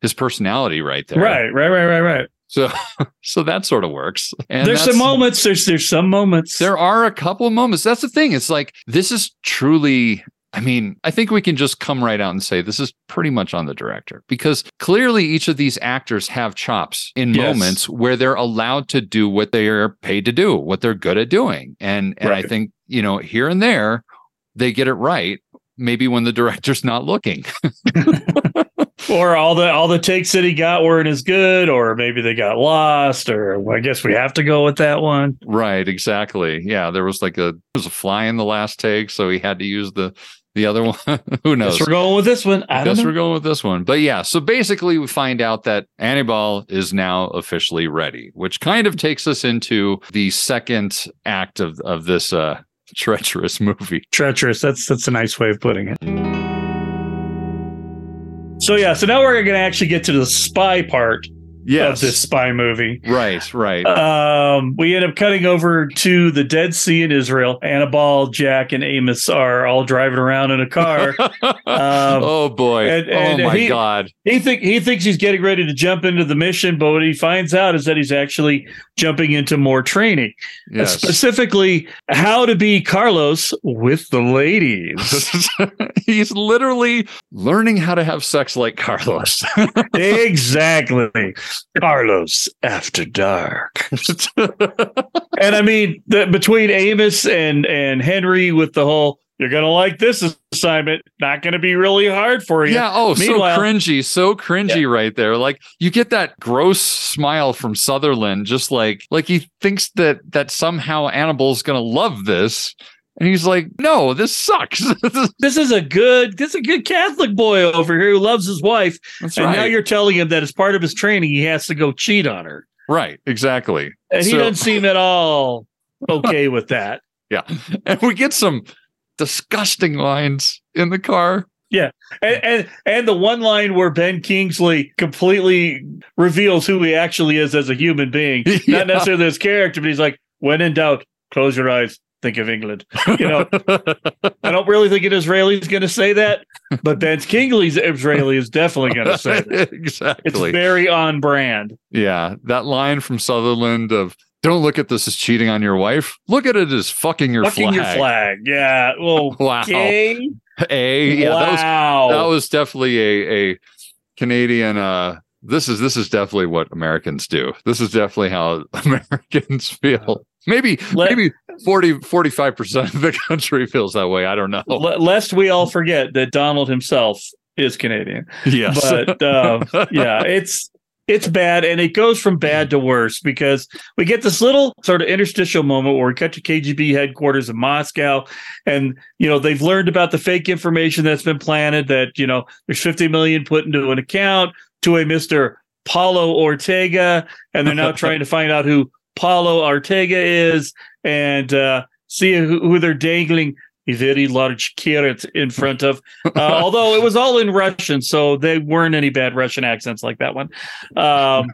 his personality right there. Right, right, right, right, right. So *laughs* so that sort of works. And there's some moments. There's there's some moments. there are a couple of moments. That's the thing. It's like this is truly. I mean, I think we can just come right out and say this is pretty much on the director because clearly each of these actors have chops in Yes. moments where they're allowed to do what they are paid to do, what they're good at doing. And and I think, you know, here and there they get it right. Maybe when the *laughs* director's not looking. *laughs* or all the all the takes that he got weren't as good, or maybe they got lost, or well, I guess we have to go with that one. Right, exactly. Yeah, there was like a there was a fly in the last take, so he had to use the the other *laughs* one. Who knows? Guess we're going with this one. I don't Guess we're going with this one. But yeah, so basically we find out that Annibal is now officially ready, which kind of takes us into the second act of of this uh *laughs* treacherous movie. Treacherous. That's that's a nice way of putting it. So yeah, so now we're going to actually get to the spy part Yes. of this spy movie. Right, right. Um, we end up cutting over to the Dead Sea in Israel. Annibal, Jack, and Amos are all driving around in a car. *laughs* Um, oh boy. and- and oh my he- god. He think he thinks he's getting ready to jump into the mission, but what he finds out is that he's actually jumping into more training. Yes. Specifically, how to be Carlos with the ladies. *laughs* He's literally learning how to have sex like Carlos. *laughs* exactly. Carlos after dark. and I mean, the, between Amos and and Henry with the whole you're going to like this assignment, not going to be really hard for you. Yeah. Oh, Meanwhile- so cringy, so cringy right there. Like you get that gross smile from Sutherland, just like like he thinks that that somehow Annibal's gonna love this, and he's like, "No, this sucks." *laughs* this is a good this is a good Catholic boy over here who loves his wife. That's and now you're telling him that as part of his training, he has to go cheat on her. right. Exactly. And he doesn't seem at all okay with that. *laughs* Yeah, and we get some disgusting lines in the car. Yeah. And, and and the one line where Ben Kingsley completely reveals who he actually is as a human being, *laughs* Yeah. not necessarily his character, but he's like, when in doubt, close your eyes, think of England. *laughs* You know, I don't really think an Israeli is going to say that, but Ben Kingsley's Israeli is definitely going *laughs* to say that. It's exactly. very on brand. Yeah, that line from Sutherland of "Don't look at this as cheating on your wife. Look at it as fucking your Fucking flag." your flag. Yeah. Well, *laughs* Wow. okay. A yeah, that was that was definitely a a Canadian. uh This is this is definitely what Americans do. This is definitely how Americans feel. Maybe Let- maybe 40 45 percent of the *laughs* country feels that way. I don't know. Lest we all forget that Donald himself is Canadian. Yes, But um, *laughs* yeah, it's it's bad, and it goes from bad to worse because we get this little sort of interstitial moment where we cut to KGB headquarters in Moscow, and you know they've learned about the fake information that's been planted that you know there's 50 million put into an account to a Mister Paulo Ortega, and they're now *laughs* trying to find out who Paulo Ortega is and uh, see who, who they're dangling a very large carrot in front of. *laughs* Uh, although it was all in Russian, so they weren't any bad Russian accents like that one. Um,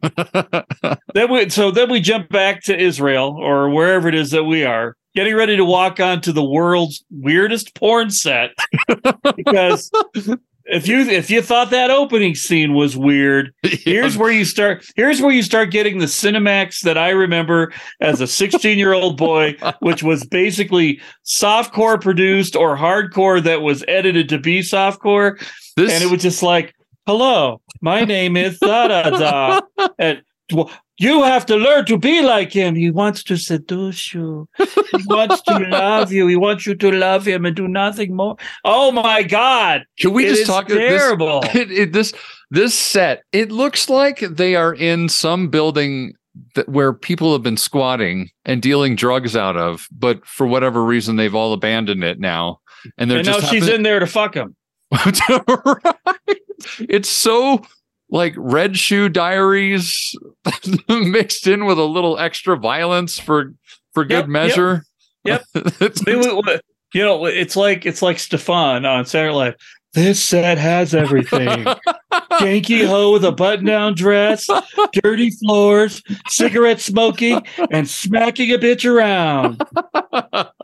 *laughs* then we, so then we jump back to Israel or wherever it is that we are, getting ready to walk onto the world's weirdest porn set *laughs* because. If you if you thought that opening scene was weird, *laughs* here's where you start. Here's where you start getting the Cinemax that I remember as a 16 year old boy, *laughs* which was basically softcore produced or hardcore that was edited to be softcore, This- and it was just like, "Hello, my name is da da da," and you have to learn to be like him. He wants to seduce you. He wants to *laughs* love you. He wants you to love him and do nothing more. Oh my God! Can we It just talk terrible? This, *laughs* it, it- this this set. It looks like they are in some building that where people have been squatting and dealing drugs out of, but for whatever reason they've all abandoned it now. And they're and now she's happen- in there to fuck him. *laughs* right. It's so like Red Shoe Diaries *laughs* mixed in with a little extra violence for for good Yep, yep. measure. Yep. *laughs* They would- you know, it's like it's like Stefon on Saturday Night. This set has everything. *laughs* Janky hoe with a button-down dress, dirty floors, cigarette smoking, and smacking a bitch around.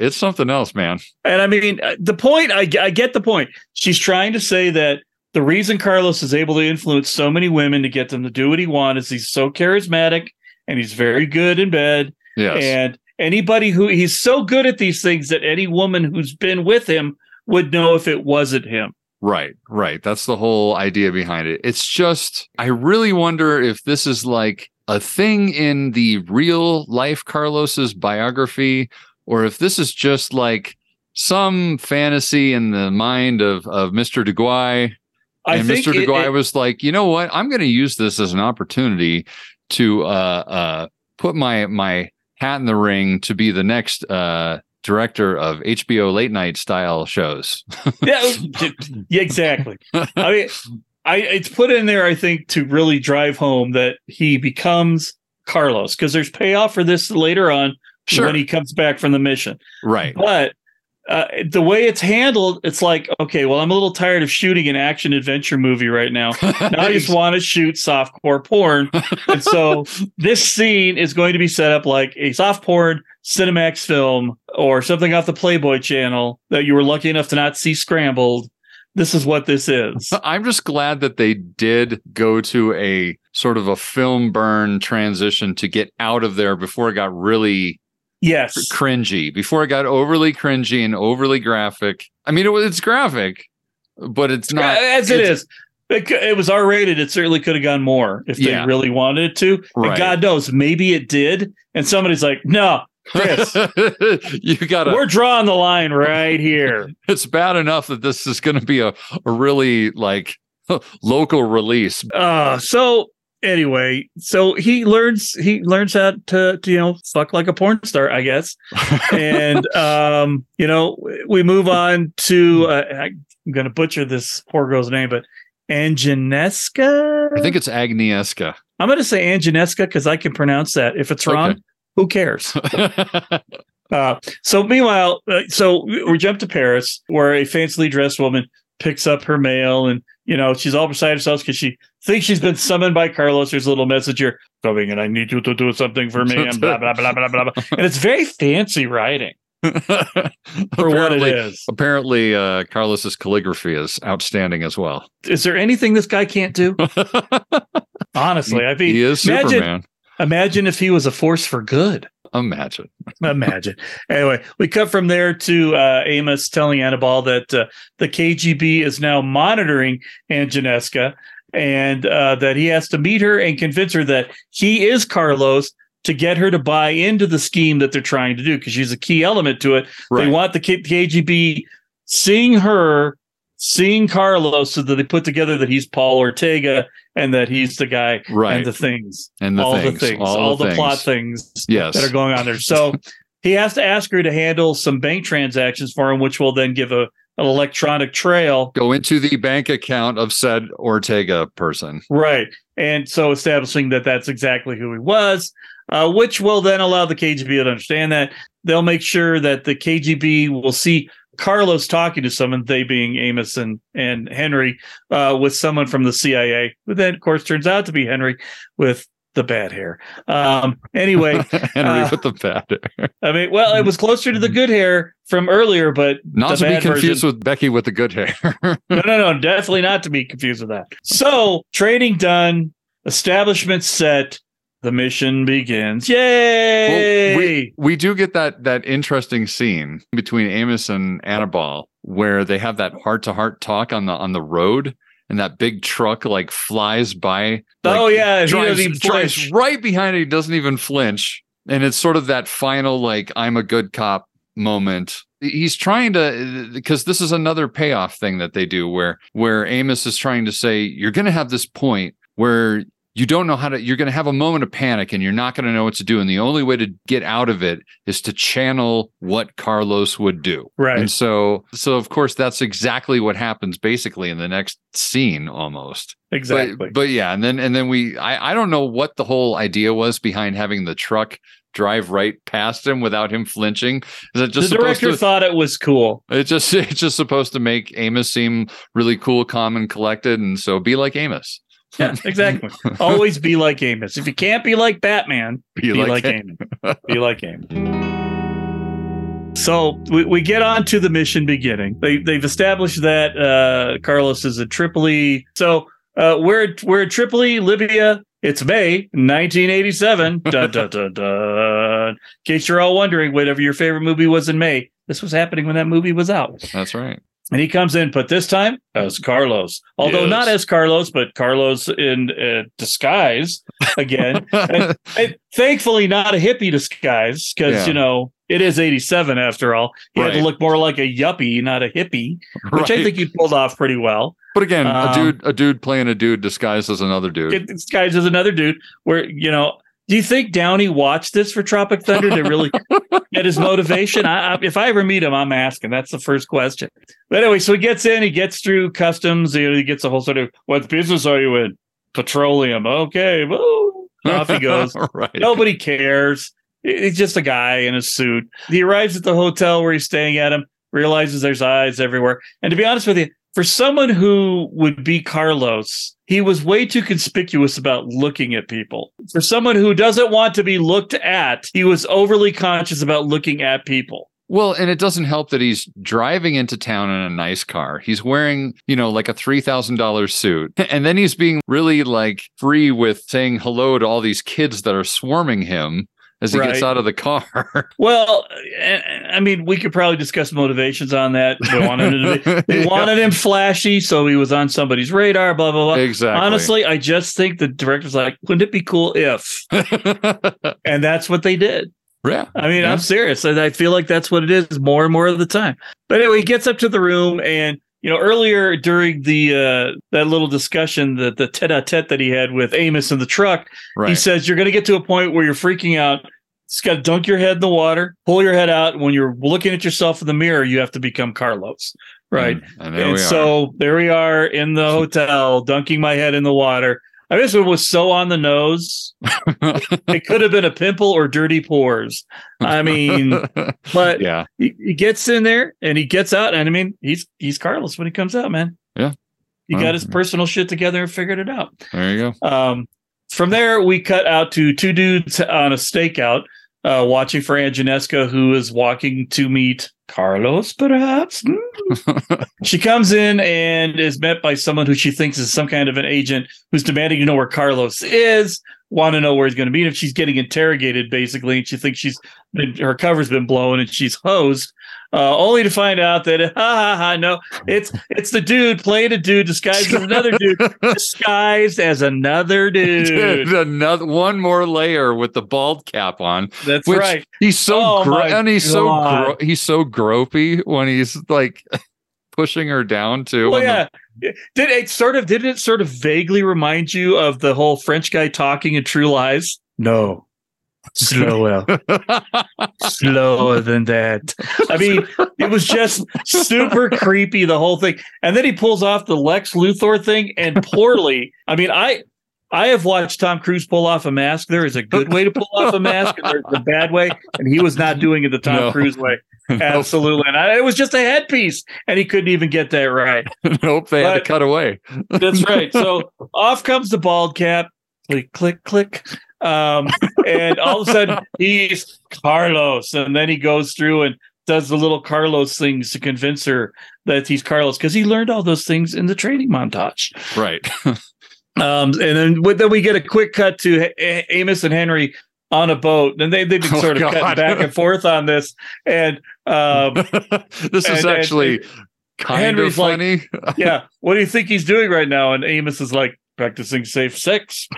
it's something else, man. And I mean, uh, the point, I, I get the point. She's trying to say that the reason Carlos is able to influence so many women to get them to do what he wants is he's so charismatic and he's very good in bed. Yes. And anybody who he's so good at these things that any woman who's been with him would know if it wasn't him. Right, right. That's the whole idea behind it. It's just, I really wonder if this is like a thing in the real life Carlos's biography, or if this is just like some fantasy in the mind of of Mr. Duguay. I and Mr. it- was like, you know what? I'm going to use this as an opportunity to uh, uh, put my my hat in the ring to be the next uh, director of HBO late night style shows. *laughs* yeah, yeah, exactly. I mean, I it's put in there, I think, to really drive home that he becomes Carlos because there's payoff for this later on Sure. when he comes back from the mission. Right. But uh, the way it's handled, it's like, okay, well, I'm a little tired of shooting an action adventure movie right now. *laughs* Now I just want to shoot softcore porn. and so *laughs* this scene is going to be set up like a soft porn Cinemax film or something off the Playboy channel that you were lucky enough to not see scrambled. This is what this is. *laughs* I'm just glad that they did go to a sort of a film burn transition to get out of there before it got really yes cringy before it got overly cringy and overly graphic i mean it was it's graphic but it's not as it is it, it was R rated. It certainly could have gone more if they Yeah. really wanted it to. Right. God knows, maybe it did. And somebody's like, no, Chris, *laughs* you gotta we're drawing the line right here. *laughs* it's bad enough that this is going to be a, a really like *laughs* local release Uh, so anyway, so he learns he learns how to, to you know fuck like a porn star, I guess. and *laughs* um, you know, we move on to uh, I'm gonna butcher this poor girl's name, but Anginesca. i think it's agnieszka I'm gonna say Anginesca because I can pronounce that. If it's wrong, Okay. who cares? *laughs* Uh, so meanwhile, uh, so we we jump to Paris, where a fancily dressed woman picks up her mail, and you know she's all beside herself because she thinks she's been summoned by Carlos. There's a little messenger coming, and I need you to do something for me, and blah blah blah blah blah. blah. And it's very fancy writing *laughs* for what it apparently, apparently uh, carlos's calligraphy is outstanding as well Is there anything this guy can't do? *laughs* Honestly, I mean, he is imagine, superman imagine if he was a force for good. imagine *laughs* Imagine. anyway, we cut from there to uh, Amos telling Annibal that uh, the KGB is now monitoring Anginesca and uh, that he has to meet her and convince her that he is Carlos to get her to buy into the scheme that they're trying to do because she's a key element to it. They want the K- KGB seeing her, seeing Carlos, so that they put together that he's Paul Ortega and that he's the guy Right. and the things And the all things, the things, all all, the the, plot things. things Yes. that are going on there. So *laughs* he has to ask her to handle some bank transactions for him, which will then give a an electronic trail. go into the bank account of said ortega person Right. And so establishing that that's exactly who he was, uh, which will then allow the KGB to understand that. They'll make sure that the KGB will see Carlos talking to someone, they being Amos and, and Henry, uh, with someone from the CIA. But then, of course, turns out to be Henry with the bad hair. Um, anyway, *laughs* henry uh, with the bad hair. I mean, well, it was closer to the good hair from earlier, but not to be confused version- with becky with the good hair *laughs* no, no, no, definitely not to be confused with that. So, training done, establishment set, the mission begins. Yay! Well, we, we do get that that interesting scene between Amos and Annibal where they have that heart to heart talk on the on the road and that big truck like flies by. Oh, yeah, he drives, doesn't even drives right behind it. He doesn't even flinch, and it's sort of that final like I'm a good cop moment. He's trying to because this is another payoff thing that they do where where Amos is trying to say you're going to have this point where you don't know how to you're going to have a moment of panic and you're not going to know what to do and the only way to get out of it is to channel what Carlos would do. Right. And so so of course that's exactly what happens basically in the next scene almost. Exactly. But, but yeah, and then and then we I I don't know what the whole idea was behind having the truck drive right past him without him flinching. Is it just the director to thought it was cool. it's just *laughs* it's just supposed to make Amos seem really cool, calm, and collected, and so be like Amos. Yeah, *laughs* exactly. Always be like Amos. If you can't be like Batman, Be be, like like. Amos. Be like Amos. So we, we get on to the mission beginning. They they've established that uh, Carlos is at Tripoli. So uh, we're we're at Tripoli, Libya. It's May 1987. dun, dun, dun, dun. In case you're all wondering, whatever your favorite movie was in May, this was happening when that movie was out. That's right. And he comes in, but this time as Carlos, although Yes. not as Carlos, but Carlos in uh, disguise again. and, *laughs* and thankfully, not a hippie disguise because Yeah. you know it is '87 after all. He had to look more like a yuppie, not a hippie, which I think he pulled off pretty well. But again, a Um, dude a dude playing a dude disguised as another dude. Disguised as another dude. Where you know. Do you think Downey watched this for Tropic Thunder to really *laughs* get his motivation? I, I, if I ever meet him, I'm asking. That's the first question. But anyway, so he gets in, he gets through customs, you know, he gets a whole sort of what business are you in? Petroleum. Okay, woo. off he goes. *laughs* right. Nobody cares. He's just a guy in a suit. He arrives at the hotel where he's staying at him. realizes there's eyes everywhere. And to be honest with you, for someone who would be Carlos, he was way too conspicuous about looking at people. For someone who doesn't want to be looked at, he was overly conscious about looking at people. Well, and it doesn't help that he's driving into town in a nice car. He's wearing, you know, like a $3,000 suit. *laughs* And then he's being really like free with saying hello to all these kids that are swarming him as he gets out of the car. *laughs* Well, I mean, we could probably discuss motivations on that. They wanted, him to be, *laughs* they wanted him flashy, so he was on somebody's radar. Blah blah blah. Exactly. Honestly, I just think the director's like, wouldn't it be cool if? *laughs* and that's what they did. Yeah. I mean, Yeah. I'm serious. I I feel like that's what it is more and more of the time. But anyway, he gets up to the room and you know, earlier during the uh that little discussion, the the tete-a-tete that he had with Amos in the truck, he says you're gonna get to a point where you're freaking out. Just gotta dunk your head in the water, pull your head out. When you're looking at yourself in the mirror, you have to become Carlos. Right. And there and are. so there we are in the *laughs* hotel, dunking my head in the water. I mean, this one was so on the nose. *laughs* it could have been a pimple or dirty pores. I mean, *laughs* but yeah, he, he gets in there and he gets out, and I mean, he's he's Carlos when he comes out, man. Yeah. He Well, got his personal shit together and figured it out. There you go. Um, from there, we cut out to two dudes on a stakeout, uh, watching for Anginesca, who is walking to meet Carlos, perhaps. Hmm. *laughs* she comes in and is met by someone who she thinks is some kind of an agent who's demanding to know where Carlos is, want to know where he's going to meet him. She's getting interrogated, basically, and she thinks she's been, her cover's been blown and she's hosed. Uh, only to find out that *laughs* ha ha ha no, it's it's the dude playing a dude disguised as another dude, *laughs* disguised as another *laughs* dude. Another one more layer with the bald cap on. That's which right. He's so Oh gro- and he's so gro- he's so gropey when he's like pushing her down too. Well, on the- yeah. Did it sort of didn't it sort of vaguely remind you of the whole French guy talking in True Lies? No. Slower. *laughs* Slower than that. I mean, it was just super creepy, the whole thing. And then he pulls off the Lex Luthor thing and poorly. I mean, I I have watched Tom Cruise pull off a mask. There is a good way to pull off a mask, and there's a bad way, and he was not doing it the Tom No. Cruise way. *laughs* Absolutely. And I, it was just a headpiece, and he couldn't even get that right. *laughs* nope, they had to cut away. *laughs* That's right. So off comes the bald cap. Click, click, click. Um, and all of a sudden he's Carlos. And then he goes through and does the little Carlos things to convince her that he's Carlos because he learned all those things in the training montage. Right. Um, and then, with- then we get a quick cut to Amos and Henry on a boat. And they, they've been Oh, sort of God. cutting back and *laughs* forth on this. And um, *laughs* this is and- and- actually kind Henry's of like, funny. *laughs* yeah. What do you think he's doing right now? And Amos is like practicing safe sex.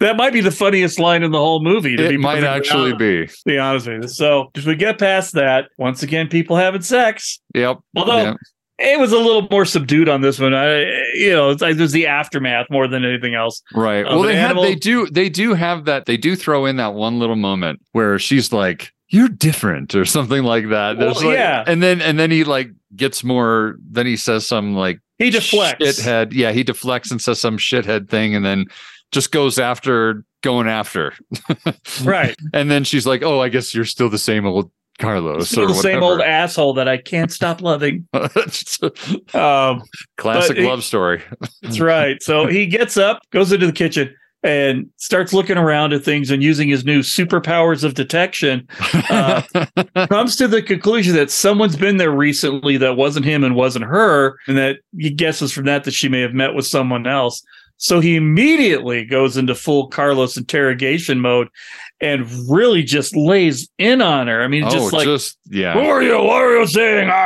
that might be the funniest line in the whole movie. To it might actually honest, be. to be honest with you. So as we get past that, once again, people having sex. Yep. Although Yep. It was a little more subdued on this one. I, you know, it was the aftermath more than anything else. Right. Well, they have they do they do have that they do throw in that one little moment where she's like, "You're different" or something like that. There's Well, like- yeah. and then and then he like gets more. Then he says some like He deflects. shithead. Yeah, he deflects and says some shithead thing, and then just goes after going after. *laughs* Right. And then she's like, "Oh, I guess you're still the same old Carlos." Still the same old asshole that I can't stop loving. *laughs* Um, Classic he- love story. That's right. So he gets up, goes into the kitchen, and starts looking around at things and using his new superpowers of detection. Uh, *laughs* comes to the conclusion that someone's been there recently that wasn't him and wasn't her, and that he guesses from that that she may have met with someone else. So he immediately goes into full Carlos interrogation mode and really just lays in on her. I mean, oh, just like, just yeah. who are you? What are you saying? *laughs*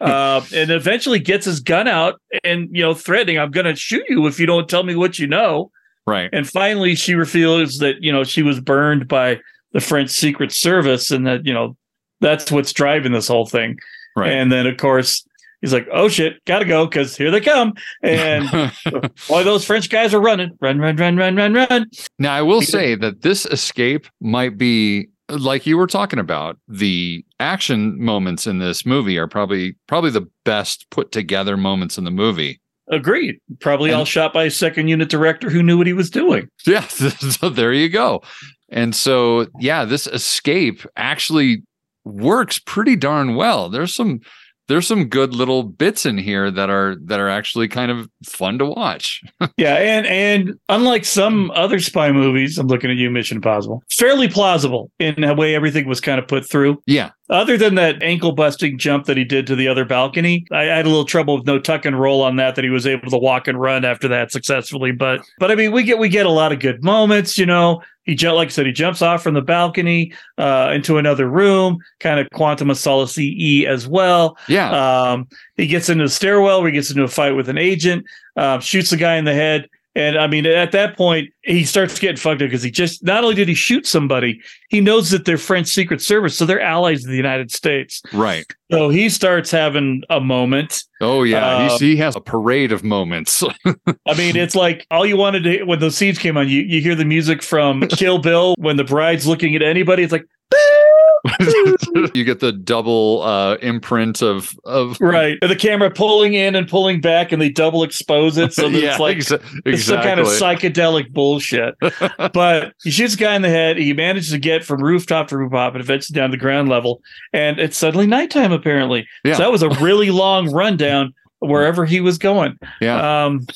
Ah! uh, and eventually gets his gun out and you know threatening i'm going to shoot you if you don't tell me what you know right and finally she reveals that you know she was burned by the french secret service and that you know that's what's driving this whole thing Right. and then of course he's like oh shit gotta go because here they come and *laughs* boy those french guys are running run run run run run run Now, I will say that this escape might be like you were talking about. The action moments in this movie are probably probably the best put together moments in the movie. agreed probably all shot by a second unit director who knew what he was doing Yeah, *laughs* so there you go. And so, yeah, this escape actually works pretty darn well. There's some there's some good little bits in here that are that are actually kind of fun to watch. *laughs* yeah, and and unlike some other spy movies, I'm looking at you, Mission Impossible, fairly plausible in the way everything was kind of put through. Yeah. Other than that ankle busting jump that he did to the other balcony, I, I had a little trouble with no tuck and roll on that. That he was able to walk and run after that successfully. But but I mean, we get we get a lot of good moments. You know, he like I said, he jumps off from the balcony uh, into another room, kind of Quantum of Solace E as well. Yeah. Um, he gets into the stairwell where he gets into a fight with an agent, uh, shoots the guy in the head. And I mean, at that point, he starts getting fucked up because he just not only did he shoot somebody, he knows that they're French Secret Service, so they're allies of the United States. Right. So he starts having a moment. Oh yeah, He's, uh, he has a parade of moments. *laughs* I mean, it's like all you wanted to when those scenes came on, you you hear the music from *laughs* Kill Bill when the bride's looking at anybody. It's like *laughs* you get the double uh, imprint of of right, and the camera pulling in and pulling back, and they double expose it, so that *laughs* Yeah, it's like exa- it's some kind of psychedelic bullshit. *laughs* but he shoots a guy in the head. He manages to get from rooftop to rooftop and eventually down to the ground level, and it's suddenly nighttime. Apparently, Yeah. so that was a really long rundown wherever he was going. Yeah. Um,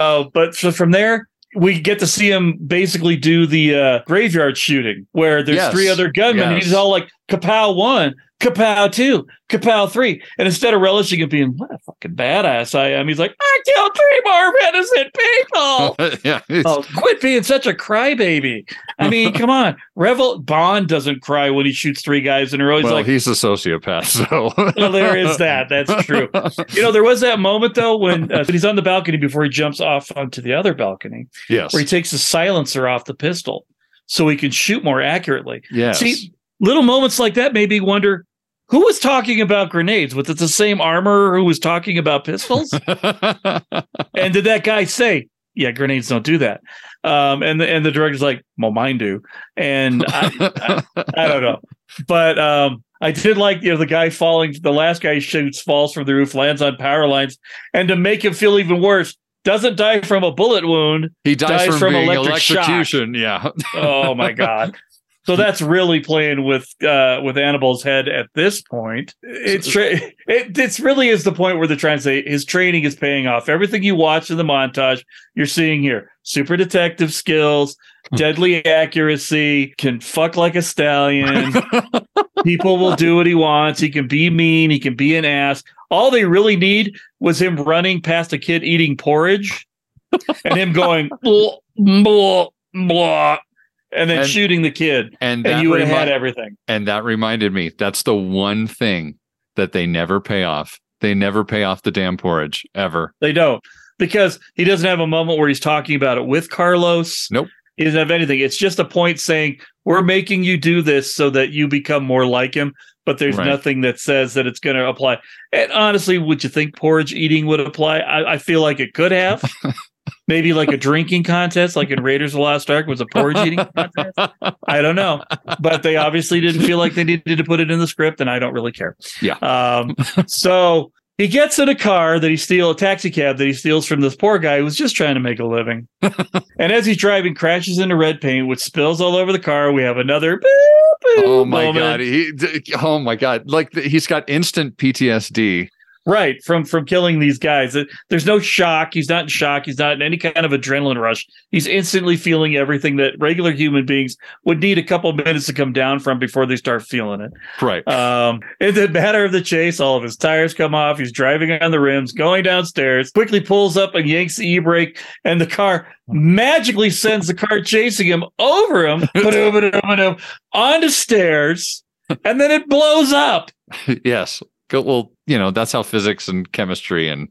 oh, but so from there, we get to see him basically do the uh, graveyard shooting where there's Yes. three other gunmen. Yes. He's all like, Kapow one, Kapow two, Kapow three. And instead of relishing it being, what a fucking badass I am, he's like, I killed three more innocent people. *laughs* yeah. it's- Oh, quit being such a crybaby. I mean, *laughs* come on. Revel Bond doesn't cry when he shoots three guys in a row. He's well, like, he's a sociopath, so *laughs* well, there is that. That's true. You know, there was that moment though when uh, he's on the balcony before he jumps off onto the other balcony, Yes. where he takes the silencer off the pistol so he can shoot more accurately. Yes. See, little moments like that made me wonder who was talking about grenades. Was it the same armor who was talking about pistols? *laughs* and did that guy say, "Yeah, grenades don't do that"? Um, and the and the director's like, "Well, mine do." And I, I, I don't know, but um, I did like you know the guy falling. The last guy shoots falls from the roof, lands on power lines, and to make him feel even worse, doesn't die from a bullet wound. he dies, from, being electric shock. Yeah. Oh my god. *laughs* So that's really playing with uh, with Annibal's head at this point. It's tra- *laughs* it it's really is the point where they're trying to say his training is paying off. Everything you watch in the montage, you're seeing here: super detective skills, deadly accuracy, can fuck like a stallion. *laughs* People will do what he wants. He can be mean. He can be an ass. All they really need was him running past a kid eating porridge, and him going *laughs* blah blah blah, and then And- shooting the kid, and and, you would have remi- had everything. And that reminded me, that's the one thing that they never pay off. They never pay off the damn porridge ever. They don't because he doesn't have a moment where he's talking about it with Carlos. Nope. He doesn't have anything. It's just a point saying we're making you do this so that you become more like him. But there's Right. nothing that says that it's going to apply. And honestly, would you think porridge eating would apply? I, I feel like it could have. *laughs* Maybe like a drinking contest, like in Raiders of the Lost Ark, was a porridge eating *laughs* contest. I don't know, but they obviously didn't feel like they needed to put it in the script, and I don't really care. Yeah. Um, *laughs* so he gets in a car that he steals, a taxi cab that he steals from this poor guy who was just trying to make a living. *laughs* and as he's driving, crashes into red paint, which spills all over the car. We have another. boop, boop Oh my moment. god. He, oh my god. Like he's got instant PTSD. Right from from killing these guys. There's no shock. He's not in shock. He's not in any kind of adrenaline rush. He's instantly feeling everything that regular human beings would need a couple minutes to come down from before they start feeling it. Right. Um, in the matter of the chase, all of his tires come off. He's driving on the rims, going downstairs, quickly pulls up and yanks the e-brake, and the car magically sends the car chasing him over him *laughs* onto stairs, and then it blows up. *laughs* yes. Go, well, you know, that's how physics and chemistry and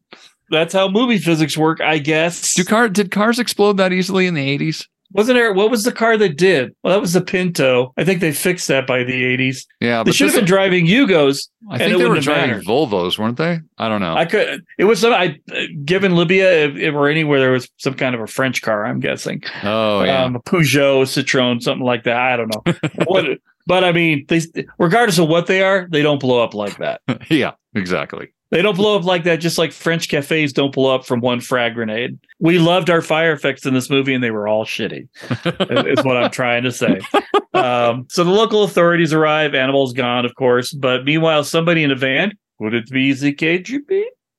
That's how movie physics work, I guess. do car did cars explode that easily in the 80s? Wasn't there? What was the car that did? Well, that was the Pinto. I think they fixed that by the 80s. Yeah, They should have been driving Yugos. I think they were driving mattered. Volvos, weren't they? I don't know. I could. It was some. I given Libya if, if or anywhere there was some kind of a French car. I'm guessing. oh yeah. Um, a Peugeot, Citroen, something like that. I don't know. *laughs* what, but I mean, they regardless of what they are, they don't blow up like that. *laughs* yeah, exactly. They don't blow up like that, just like French cafes don't blow up from one frag grenade. We loved our fire effects in this movie, and they were all shitty. *laughs* is what I'm trying to say. Um, so the local authorities arrive. Annibal's gone, of course, but meanwhile, somebody in a van. Would it be the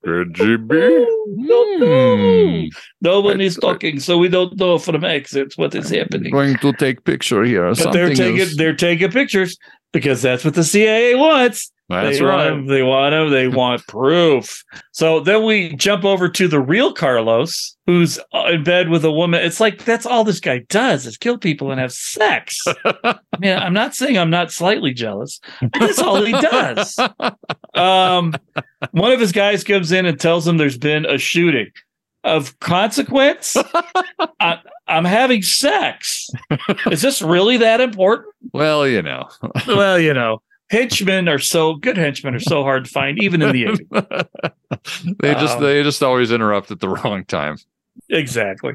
KGB? KGB. Don't know. Nobody's talking, so we don't know from exits what is happening. Going to take picture here. But they're taking they're taking pictures because that's what the CIA wants. That's they right. Want, they want them. They want *laughs* proof. So then we jump over to the real Carlos, who's uh, in bed with a woman. It's like that's all this guy does is kill people and have sex. I mean, I'm not saying I'm not slightly jealous. That's all he does. *laughs* Um, one of his guys comes in and tells him there's been a shooting. Of consequence, *laughs* I, I'm having sex. Is this really that important? Well, you know. *laughs* well, you know, henchmen are so good. Henchmen are so hard to find, even in the 80s. *laughs* They just Um, they just always interrupt at the wrong time. Exactly.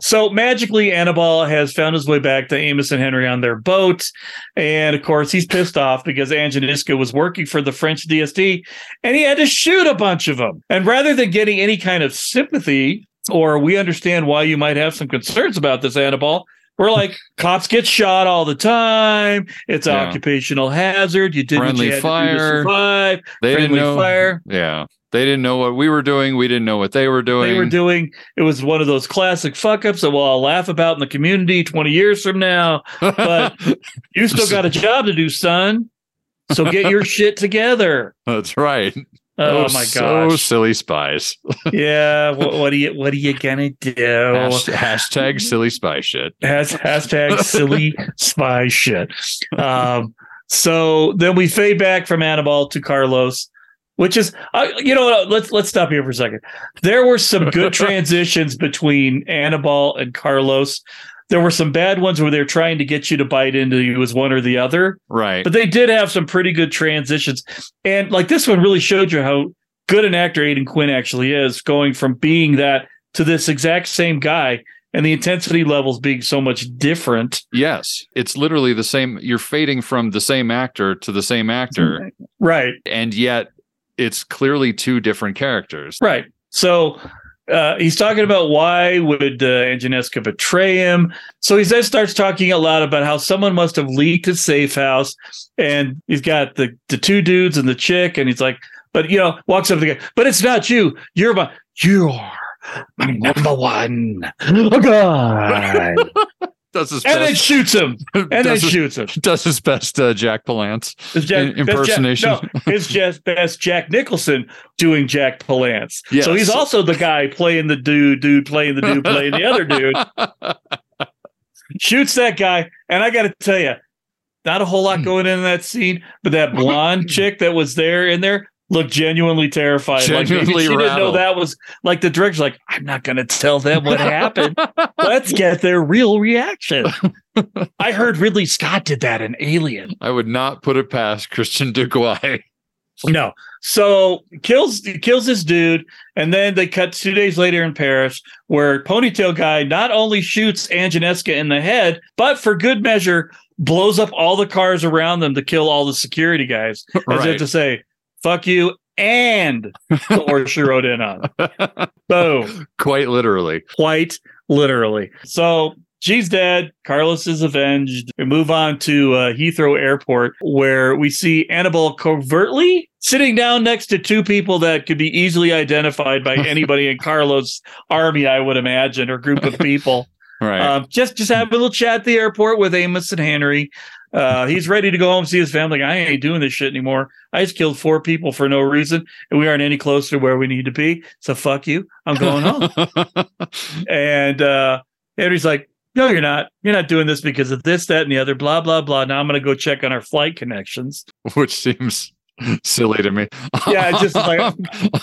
So magically, Annibal has found his way back to Amos and Henry on their boat. And of course, he's pissed off because Angeniska was working for the French DSD and he had to shoot a bunch of them. And rather than getting any kind of sympathy, or we understand why you might have some concerns about this, Annibal, we're like, cops get shot all the time. It's an Yeah. occupational hazard. You did Friendly you had to do fire. survive. They Friendly didn't know. fire. Yeah, they didn't know what we were doing. We didn't know what they were doing. they were doing. It was one of those classic fuck ups that we'll all laugh about in the community 20 years from now. But *laughs* you still got a job to do, son. So get your *laughs* shit together. That's right. Oh, my So gosh. silly spies. *laughs* Yeah. What, what are you what are you gonna do? Hasht- hashtag silly spy shit. Has hashtag silly *laughs* spy shit. Um, so then we fade back from Annibal to Carlos, which is uh, you know what, let's let's stop here for a second. There were some good *laughs* transitions between Annibal and Carlos. There were some bad ones where they're trying to get you to bite into you as one or the other. Right. But they did have some pretty good transitions. And like this one really showed you how good an actor Aidan Quinn actually is, going from being that to this exact same guy and the intensity levels being so much different. Yes, it's literally the same. You're fading from the same actor to the same actor, Right. and yet it's clearly two different characters. Right. So uh, he's talking about why would uh, Anginesca betray him. So he then starts talking a lot about how someone must have leaked his safe house, and he's got the the two dudes and the chick, and he's like, but you know, walks up to the guy, but it's not you. You're my you are my number one. Oh God. *laughs* Does his and then best. shoots him. *laughs* And then his- shoots him. Does his best uh, Jack Palance Jack- best Jack- impersonation. no, just best Jack Nicholson doing Jack Palance. Yes. So he's also the guy playing the dude, dude playing the dude, playing the other dude. *laughs* Shoots that guy, and I got to tell you, not a whole lot going in that scene, but that blonde *laughs* chick that was there in there looked genuinely terrified. like Genuinely she didn't know that was like the director's like, I'm not going to tell them what happened. *laughs* Let's get their real reaction. I heard Ridley Scott did that in Alien. I would not put it past Christian Duguay. *laughs* No. So kills kills this dude, and then they cut two days later in Paris, where ponytail guy not only shoots Anginesca in the head, but for good measure blows up all the cars around them to kill all the security guys, as Right. if to say, "Fuck you." And the *laughs* horse she rode in on. Boom. Quite literally. Quite literally. So she's dead. Carlos is avenged. We move on to uh, Heathrow Airport, where we see Annibal covertly sitting down next to two people that could be easily identified by *laughs* anybody in Carlos' army, I would imagine, or group of people. *laughs* Right. Um, just just have a little chat at the airport with Amos and Henry. Uh, he's ready to go home see his family. I ain't doing this shit anymore. I just killed four people for no reason, and we aren't any closer to where we need to be. So fuck you. I'm going home. *laughs* and uh, Henry's like, "No, you're not. You're not doing this because of this, that, and the other. Blah blah blah. Now I'm going to go check on our flight connections. Which seems *laughs* silly to me. Yeah, just like I'm,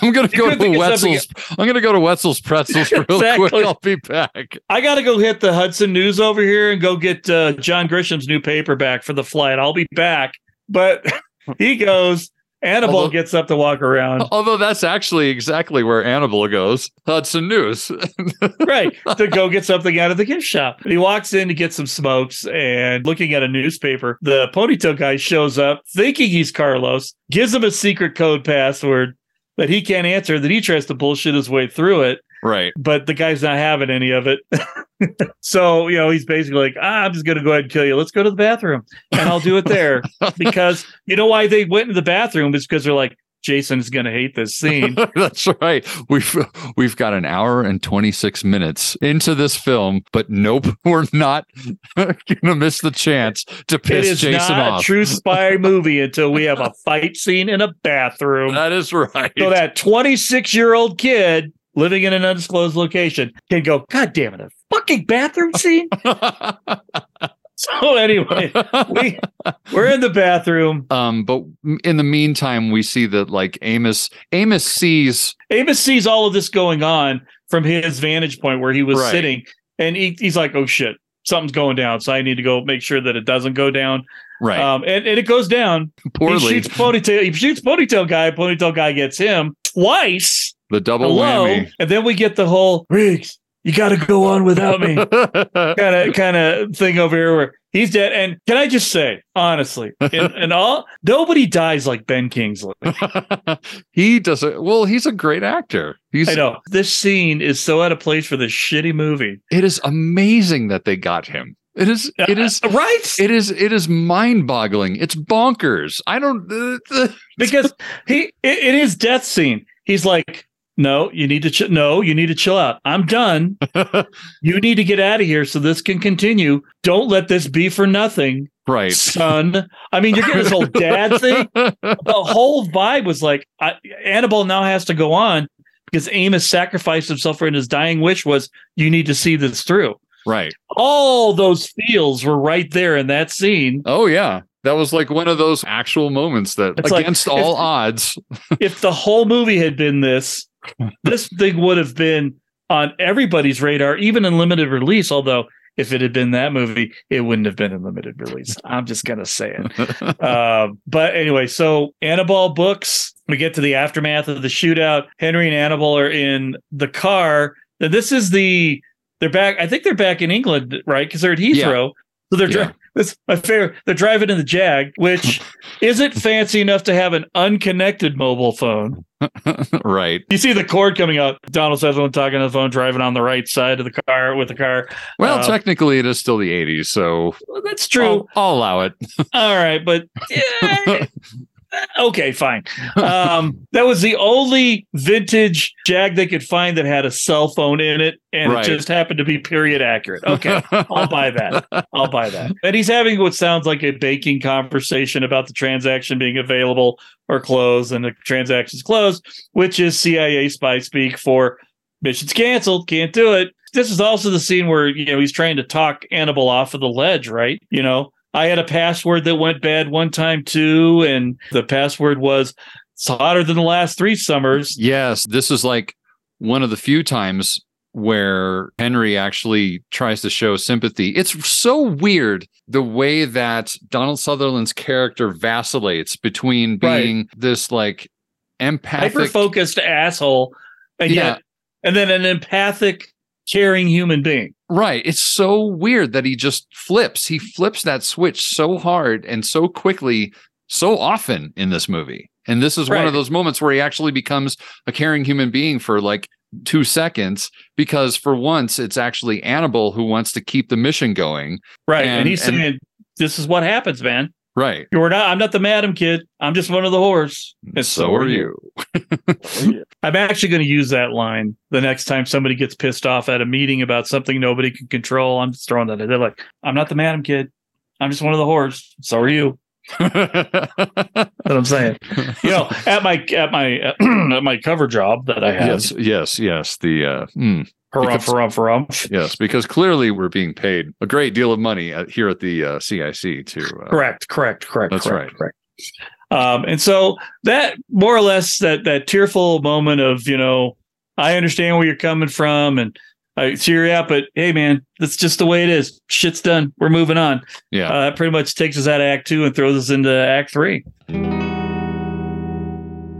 I'm gonna go to think of something- Wetzel's. I'm gonna go to Wetzel's Pretzels *laughs* real quick. I'll be back. I got to go hit the Hudson News over here and go get uh, John Grisham's new paperback for the flight. I'll be back. But *laughs* he goes. Annibal Although- gets up to walk around. *laughs* Although that's actually exactly where Annibal goes. That's Hudson News. *laughs* right to go get something out of the gift shop. And he walks in to get some smokes and looking at a newspaper. The ponytail guy shows up thinking he's Carlos, gives him a secret code password, that he can't answer that he tries to bullshit his way through it Right. but the guy's not having any of it *laughs* so you know he's basically like ah, i'm just gonna go ahead and kill you let's go to the bathroom and i'll do it there *laughs* because you know why they went in the bathroom is because they're like jason's gonna hate this scene *laughs* That's right. We've we've got an hour and 26 minutes into this film, but nope, we're not gonna miss the chance to it piss is Jason not off. a true spy movie until we have a fight scene in a bathroom That is right. so that 26 year old kid living in an undisclosed location can go god damn it a fucking bathroom scene *laughs* so anyway we we're in the bathroom um, but in the meantime, we see that like Amos Amos sees Amos sees all of this going on from his vantage point where he was Right. sitting, and he, he's like, "Oh shit, something's going down." So I need to go make sure that it doesn't go down. right Um, and, and it goes down. poorly. He shoots ponytail. He shoots ponytail guy. Ponytail guy gets him twice. The double Hello, whammy. and then we get the whole Riggs. You got to go on without me, kind of kind of thing over here where he's dead. And can I just say, honestly, and, *laughs* and all nobody dies like Ben Kingsley. *laughs* he does it well. He's a great actor. He's I know this scene is so out of place for this shitty movie. it is amazing that they got him. It is it is Uh, right it is it is mind-boggling. It's bonkers. I don't uh, *laughs* because he in his death scene he's like no you need to ch- no you need to chill out i'm done *laughs* you need to get out of here so this can continue don't let this be for nothing right. son i mean you're getting this whole dad thing *laughs* the whole vibe was like I, annibal now has to go on because amos sacrificed himself for and his dying wish was you need to see this through right. all those feels were right there in that scene Oh yeah. That was like one of those actual moments that It's like, against all if- odds. *laughs* if the whole movie had been this, this thing would have been on everybody's radar, even in limited release. Although, if it had been that movie, it wouldn't have been in limited release. I'm just gonna say it. Um, *laughs* but anyway, so Annibal books. We get to the aftermath of the shootout. Henry and Annibal are in the car. Now, This is the they're back. I think they're back in England, right? Because they're at Heathrow. So they're Yeah. dri- that's my favorite. They're driving in the Jag, which *laughs* isn't fancy enough to have an unconnected mobile phone. *laughs* right. You see the cord coming out. Donald Sutherland talking on the phone, driving on the right side of the car with the car. Well, Uh, technically it is still the 80s, so Well, that's true. I'll, I'll allow it. All right, but *laughs* yeah, okay, fine. *laughs* Um, that was the only vintage Jag they could find that had a cell phone in it, and Right. it just happened to be period accurate. Okay, I'll buy that. I'll buy that. And he's having what sounds like a baking conversation about the transaction being available or closed, and the transaction's closed, which is CIA spy speak for mission's canceled, can't do it. This is also the scene where you know he's trying to talk Annibal off of the ledge, right? You know, I had a password that went bad one time too, and the password was it's hotter than the last three summers. Yes, this is like one of the few times where Henry actually tries to show sympathy. It's so weird the way that Donald Sutherland's character vacillates between Right. being this like empathic Hyper focused asshole, and Yeah. yet, and then an empathic, caring human being. Right. It's so weird that he just flips. He flips that switch so hard and so quickly, so often in this movie. And this is one of those moments where he actually becomes a caring human being for like two seconds because for once it's actually Annibal who wants to keep the mission going. Right, and, And- he's and- saying, "This is what happens, man. Right. You're not. I'm not the madam kid. I'm just one of the whores." And So are you. *laughs* I'm actually going to use that line the next time somebody gets pissed off at a meeting about something nobody can control. I'm just throwing that. in. They're like, "I'm not the madam kid. I'm just one of the whores. So are you." *laughs* That's what I'm saying. You know, at my at my *clears throat* at my cover job that I have. yes, yes, yes. The uh mm, Harumph, harumph, harumph. yes, because clearly we're being paid a great deal of money at, here at the uh, CIC to uh, Correct, correct, correct. That's correct, right. Correct. Um, and so that more or less that that tearful moment of you know, I understand where you're coming from, and I cheer you up, but hey, man, that's just the way it is. Shit's done. We're moving on. Yeah. Uh, that pretty much takes us out of Act Two and throws us into Act Three.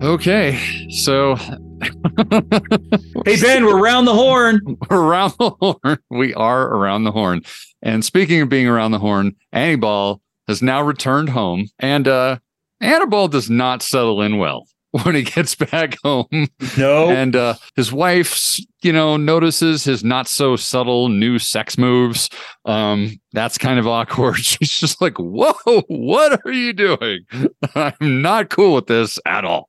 Okay, so *laughs* Hey Ben, we're around the horn. *laughs* around the horn. *laughs* We are around the horn. And speaking of being around the horn, Annibal has now returned home, and uh, Annibal does not settle in well when he gets back home. No. And uh, his wife, you know, notices his not so subtle new sex moves. Um, that's kind of awkward. She's just like, whoa, what are you doing? I'm not cool with this at all.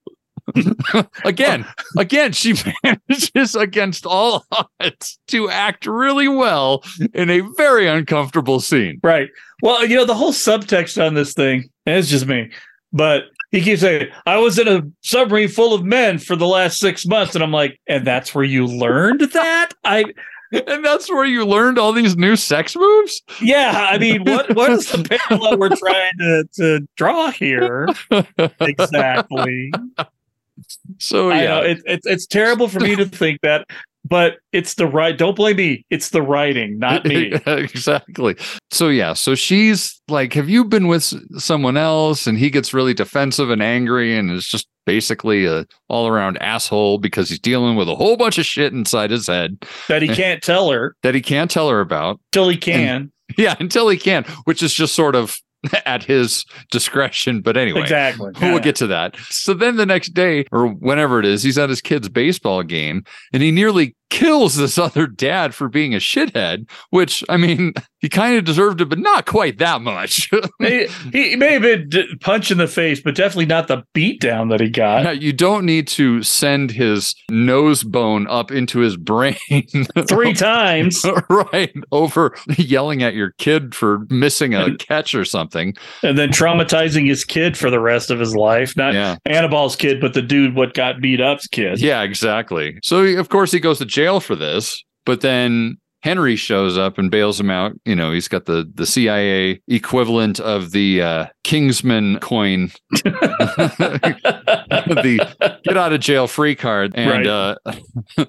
*laughs* again, again, she *laughs* manages against all odds to act really well in a very uncomfortable scene. Right. Well, you know, the whole subtext on this thing, it's just me, but he keeps saying, I was in a submarine full of men for the last six months. And I'm like, and that's where you learned that? *laughs* I and that's where you learned all these new sex moves? Yeah. I mean, what what is the parallel we're trying to, to draw here? Exactly. So yeah, know, it, it's it's terrible for me to *laughs* think that, but it's the right. Don't blame me. It's the writing, not me. *laughs* exactly. So yeah, so she's like, "Have you been with someone else?" And he gets really defensive and angry, and is just basically a all around asshole because he's dealing with a whole bunch of shit inside his head that he can't tell her that he can't tell her about. till he can. *laughs* Yeah, until he can, which is just sort of *laughs* at his discretion. But anyway, Exactly. We'll Yeah. get to that. So then the next day, or whenever it is, he's at his kid's baseball game and he nearly kills this other dad for being a shithead, which I mean, *laughs* he kind of deserved it, but not quite that much. *laughs* he, he may have been d- punch in the face, but definitely not the beatdown that he got. Yeah, you don't need to send his nose bone up into his brain *laughs* Three times. right over yelling at your kid for missing a catch or something. and then traumatizing his kid for the rest of his life. Not Yeah. Annibal's kid, but the dude what got beat up's kid. Yeah, exactly. So of course he goes to jail for this, but then Henry shows up and bails him out. You know, he's got the the CIA equivalent of the uh, Kingsman coin, *laughs* the get out of jail free card, and Right. uh, *laughs*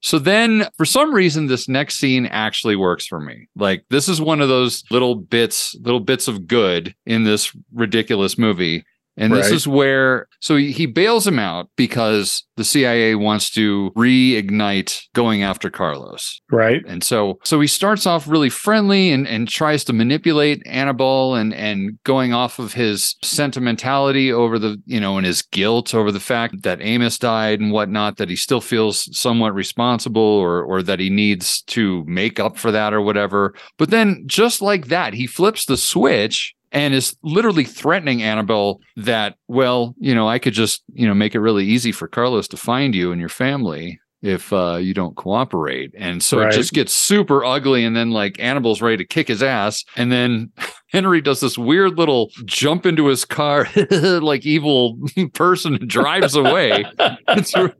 so then for some reason this next scene actually works for me. Like this is one of those little bits, little bits of good in this ridiculous movie. And this Right. is where, so he, he bails him out because the CIA wants to reignite going after Carlos. Right. And so, so he starts off really friendly and, and tries to manipulate Annibal and, and going off of his sentimentality over the, you know, and his guilt over the fact that Amos died and whatnot, that he still feels somewhat responsible or, or that he needs to make up for that or whatever. But then just like that, he flips the switch and is literally threatening Annibal that, well, you know, I could just, you know, make it really easy for Carlos to find you and your family if uh, you don't cooperate. And so Right. it just gets super ugly. And then like Annibal's ready to kick his ass. And then *laughs* Henry does this weird little jump into his car, *laughs* like evil *laughs* person and drives away. it's, a,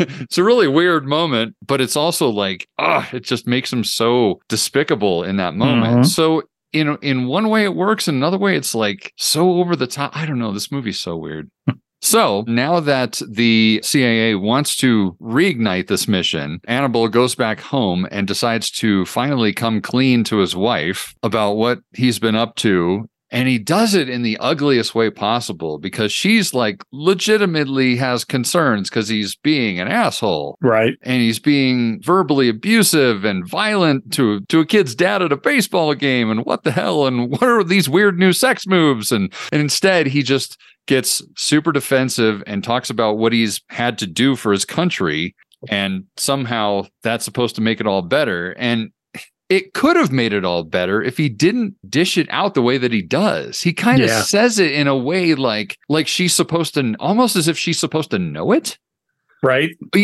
it's a really weird moment, but it's also like, ah, it just makes him so despicable in that moment. Mhm. So in in one way it works, in another way it's like so over the top. I don't know. This movie's so weird. *laughs* So now that the CIA wants to reignite this mission, Annibal goes back home and decides to finally come clean to his wife about what he's been up to. And he does it in the ugliest way possible because she's like legitimately has concerns because he's being an asshole. Right. and he's being verbally abusive and violent to to a kid's dad at a baseball game and what the hell and what are these weird new sex moves? And and instead he just gets super defensive and talks about what he's had to do for his country. And somehow that's supposed to make it all better. And it could have made it all better if he didn't dish it out the way that he does. He kind of Yeah. says it in a way like like she's supposed to almost as if she's supposed to know it Right. it,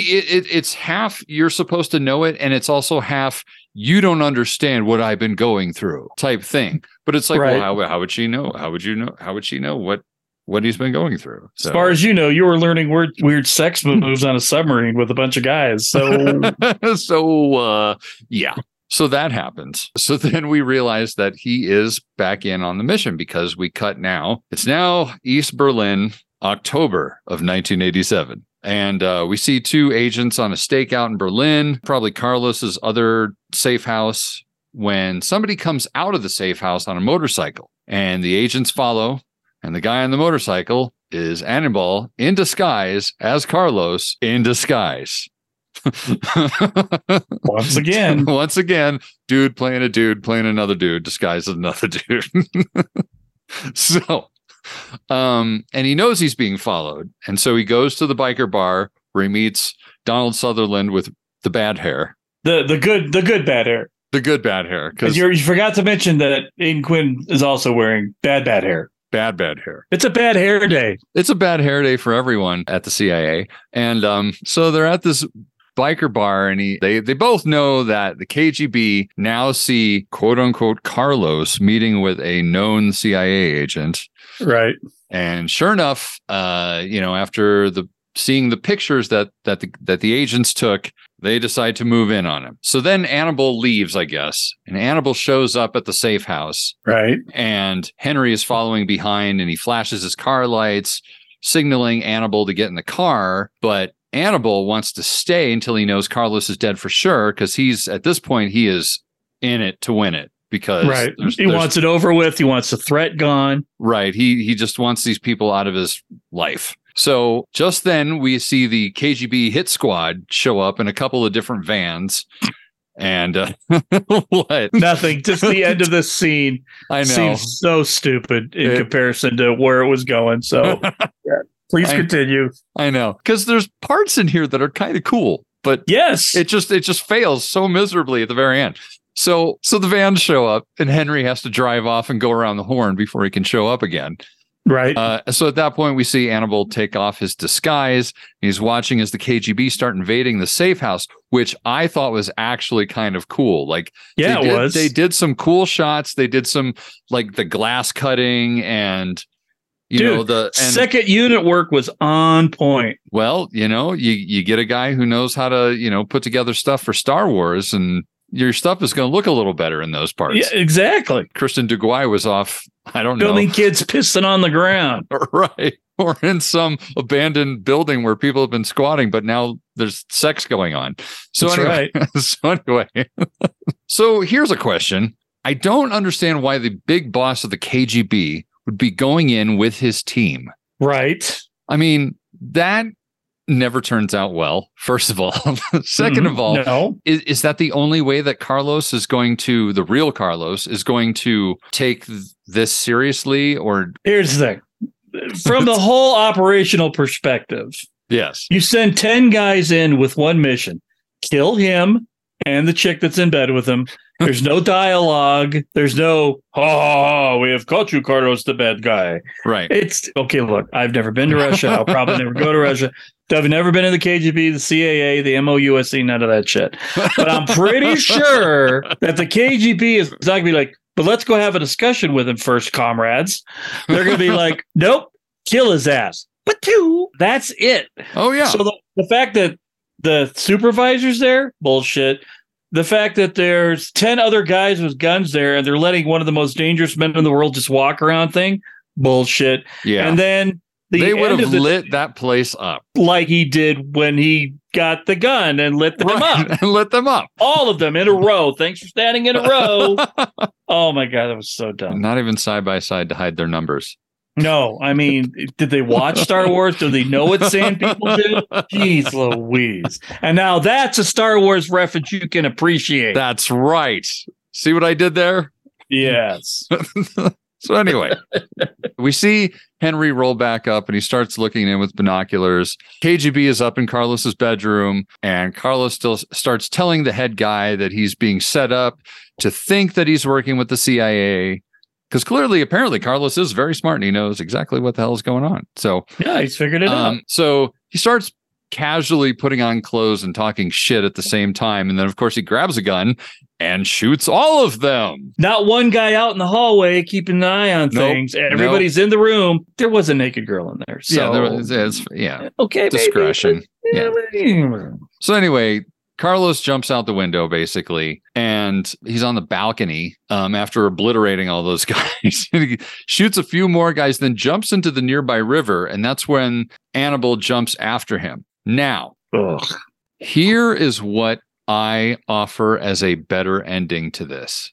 it, it's half you're supposed to know it and it's also half you don't understand what i've been going through type thing but it's like Right. well how, how would she know how would you know how would she know what what he's been going through As far as you know, you were learning weird, weird sex moves on a submarine with a bunch of guys. So *laughs* so uh yeah so that happens. So *laughs* then we realize that he is back in on the mission because we cut now. It's now east berlin october of 1987 and uh, we see two agents on a stakeout in berlin probably carlos's other safe house when somebody comes out of the safe house on a motorcycle. And the agents follow and the guy on the motorcycle is Annibal in disguise as Carlos in disguise. Once again. *laughs* Once again, dude playing a dude playing another dude disguised as another *laughs* dude. so Um, and he knows he's being followed. And so he goes to the biker bar where he meets Donald Sutherland with the bad hair, The the good the good bad hair. the good bad hair, because you forgot to mention that Aidan Quinn is also wearing bad bad hair. bad, bad hair. It's a bad hair day. It's a bad hair day for everyone at the CIA. And um, so they're at this biker bar and he they they both know that the KGB now see quote unquote Carlos meeting with a known CIA agent. Right. And sure enough, uh, you know, after the seeing the pictures that that the that the agents took, they decide to move in on him. So then Annibal leaves, I guess, and Annibal shows up at the safe house, Right. and Henry is following behind, and he flashes his car lights, signaling Annibal to get in the car, but. Annibal wants to stay until he knows Carlos is dead for sure, because he's at this point he is in it to win it. Because Right. there's- He there's- wants it over with. He wants the threat gone. Right. He he just wants these people out of his life. So just then we see the KGB hit squad show up in a couple of different vans. And uh, *laughs* what? Nothing. Just the end of this scene *laughs* I know. seems so stupid in It- comparison to where it was going. So yeah. *laughs* please I- continue. I know. Because there's parts in here that are kind of cool, but Yes. it just it just fails so miserably at the very end. So so the vans show up and Henry has to drive off and go around the horn before he can show up again. right. Uh, so at that point, we see Annibal take off his disguise. He's watching as the KGB start invading the safe house, which I thought was actually kind of cool. Like, yeah, they it did, was. They did some cool shots. They did some like the glass cutting and you Dude, know the second unit work was on point. well, you know, you you get a guy who knows how to you know put together stuff for Star Wars, and your stuff is going to look a little better in those parts. Yeah, exactly. Christian Duguay was off. I don't know. Building kids pissing on the ground. *laughs* right or in some abandoned building where people have been squatting but now there's sex going on so That's anyway *laughs* so anyway *laughs* so here's a question i don't understand why the big boss of the kgb would be going in with his team Right. i mean that never turns out well first of all *laughs* 2nd of Mhm. all no. is, is that the only way that Carlos is going to the real Carlos is going to take this seriously or Here's the thing. From the *laughs* whole operational perspective, yes you send 10 guys in with one mission kill him and the chick that's in bed with him. There's no dialogue. There's no, oh, we have caught you, Carlos, the bad guy. right It's okay. Look, I've never been to Russia. I'll probably never go to Russia. I've never been in the KGB, the CAA, the MOUSC, none of that shit. But I'm pretty *laughs* sure that the KGB is not going to be like, but let's go have a discussion with him first, comrades. They're going to be *laughs* like, nope, kill his ass. But two, that's it. oh yeah So the, the fact that the supervisor's there, bullshit. The fact that there's 10 other guys with guns there and they're letting one of the most dangerous men in the world just walk around thing, bullshit. yeah And then the they would have the- lit that place up like he did when he got the gun and lit them up. *laughs* and lit them up All of them in a row. Thanks for standing in a row. *laughs* oh my god, that was so dumb. not even side by side to hide their numbers No, I mean, did they watch Star Wars? Do they know what sand people do? Jeez Louise. And now that's a Star Wars reference you can appreciate. that's right see what i did there yes. *laughs* so anyway we see henry roll back up and he starts looking in with binoculars kgb is up in carlos's bedroom and carlos still starts telling the head guy that he's being set up to think that he's working with the cia because clearly apparently carlos is very smart and he knows exactly what the hell is going on so Yeah, he's figured it out. um, so he starts casually putting on clothes and talking shit at the same time. And then, of course, he grabs a gun and shoots all of them. Not one guy out in the hallway keeping an eye on Nope. things. Everybody's in the room. There was a naked girl in there. So yeah, there was, yeah, okay, discretion. yeah. So anyway, Carlos jumps out the window basically, and he's on the balcony um, after obliterating all those *laughs* guys. he shoots a few more guys, then jumps into the nearby river, and that's when Annibal jumps after him. Now, Ugh. here is what I offer as a better ending to this.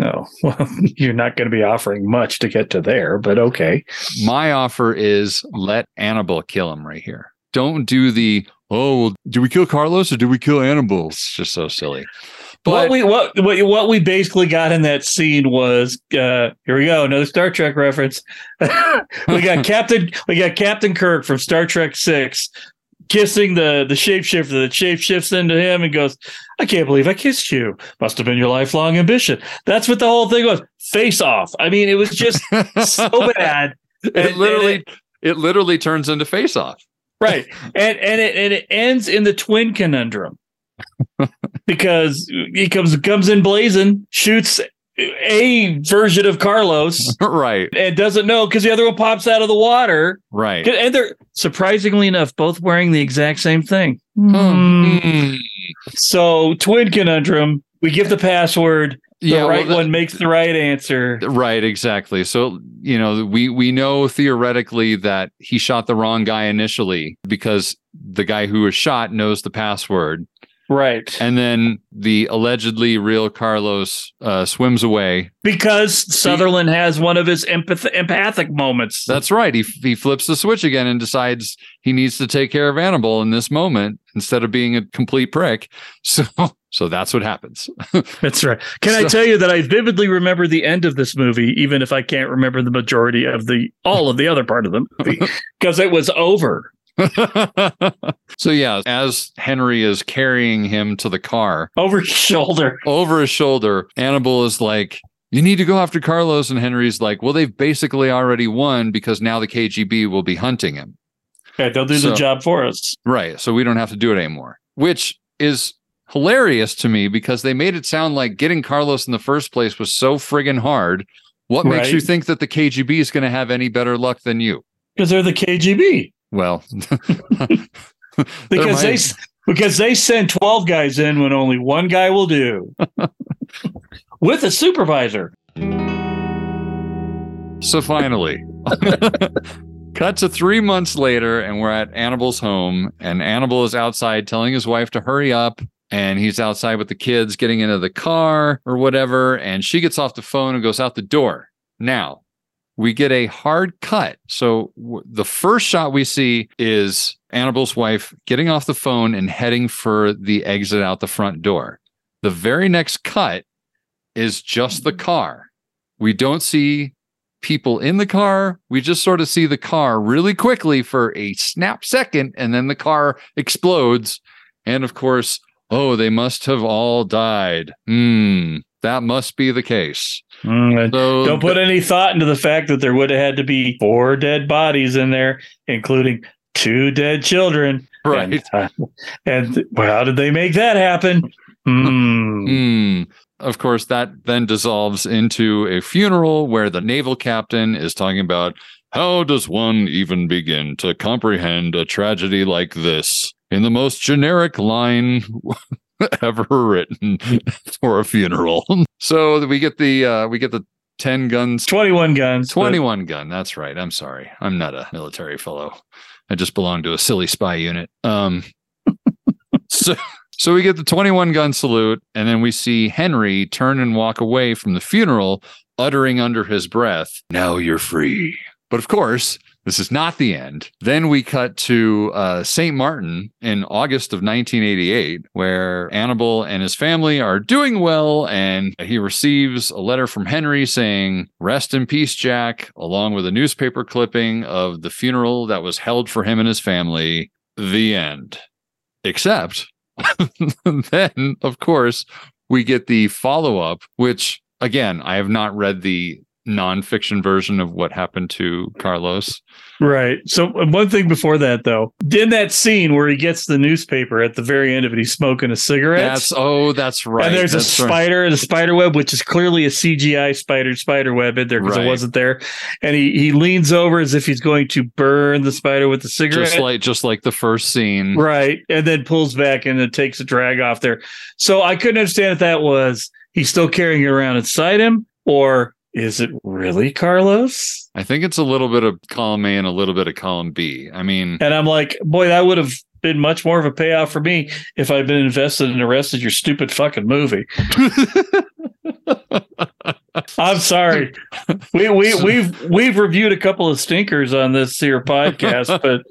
Oh, *laughs* well, you're not going to be offering much to get to there, but okay. My offer is let Annibal kill him right here. Don't do the, oh, well, do we kill Carlos or do we kill Annibal? It's just so silly. what we what, what we basically got in that scene was uh here we go another Star Trek reference. *laughs* we got *laughs* Captain we got Captain Kirk from Star Trek Six kissing the the shapeshifter that shapeshifts into him and goes, "I can't believe I kissed you. Must have been your lifelong ambition." That's what the whole thing was. Face off. I mean, it was just *laughs* so bad. It And- literally and it, literally turns into face off. Right and and it and it ends in the twin conundrum *laughs* because he comes comes in blazing shoots a version of carlos *laughs* right. and doesn't know because the other one pops out of the water Right. and they're surprisingly enough both wearing the exact same thing Hmm. so twin conundrum we give the password Yeah, well, right that- one makes the right answer Right, exactly. So, you know, we we know theoretically that he shot the wrong guy initially because the guy who was shot knows the password. Right And then the allegedly real Carlos uh, swims away. because sutherland has one of his empath- empathic moments That's right. He he flips the switch again and decides he needs to take care of Annibal in this moment instead of being a complete prick. *laughs* So so that's what happens. *laughs* That's right. Can I tell you that I vividly remember the end of this movie, even if I can't remember the majority of the all of the other part of the movie, *laughs* because it was over. *laughs* so yeah, as Henry is carrying him to the car, Over his shoulder. over his shoulder, Annibal is like, "You need to go after Carlos," and Henry's like, "Well, they've basically already won because now the KGB will be hunting him." Okay, they'll do So- the job for us. Right. So we don't have to do it anymore, which is hilarious to me because they made it sound like getting Carlos in the first place was so friggin' hard. What makes you think that the KGB is going to have any better luck than you? Because they're the KGB. Well, *laughs* Because they because they send twelve guys in when only one guy will do. *laughs* With a supervisor. So finally, *laughs* cut to three months later, and we're at Annibal's home, and Annibal is outside telling his wife to hurry up. And he's outside with the kids getting into the car or whatever. And she gets off the phone and goes out the door. Now, we get a hard cut. So w- the first shot we see is Annibal's wife getting off the phone and heading for the exit out the front door. The very next cut is just the car. We don't see people in the car. We just sort of see the car really quickly for a snap second, and then the car explodes. And of course, oh, they must have all died. Hmm, that must be the case. Mm, So Don't put any thought into the fact that there would have had to be four dead bodies in there, including two dead children. Right. And, uh, and how did they make that happen? Hmm. Hmm. Of course, that then dissolves into a funeral where the naval captain is talking about how does one even begin to comprehend a tragedy like this in the most generic line *laughs* ever written *laughs* for a funeral. *laughs* so we get the uh, we get the 10 guns 21 guns. but- 21 gun. That's right. I'm sorry. I'm not a military fellow. I just belong to a silly spy unit. Um, so, so we get the 21 gun salute, and then we see Henry turn and walk away from the funeral, uttering under his breath, Now you're free. But of course, this is not the end. Then we cut to uh, St. Martin in August of 1988, where Annibal and his family are doing well, and he receives a letter from Henry saying, Rest in peace, Jack, along with a newspaper clipping of the funeral that was held for him and his family. The end. Except *laughs* then, of course, we get the follow up, which again, I have not read the nonfiction version of what happened to Carlos. Right. So one thing before that, though, in that scene where he gets the newspaper at the very end of it, he's smoking a cigarette. That's oh, that's right. and there's That's a right. spider, the spider web, which is clearly a CGI spider spider web in there because Right. it wasn't there. And he he leans over as if he's going to burn the spider with the cigarette. just like just like the first scene. Right. And then pulls back and then takes a drag off there. So I couldn't understand if that was he's still carrying it around inside him or is it really Carlos? I think it's a little bit of column A and a little bit of column B. I mean, And I'm like, boy, that would have been much more of a payoff for me if I'd been invested in the rest of your stupid fucking movie. *laughs* I'm sorry. We we we've we've reviewed a couple of stinkers on this here podcast, *laughs* but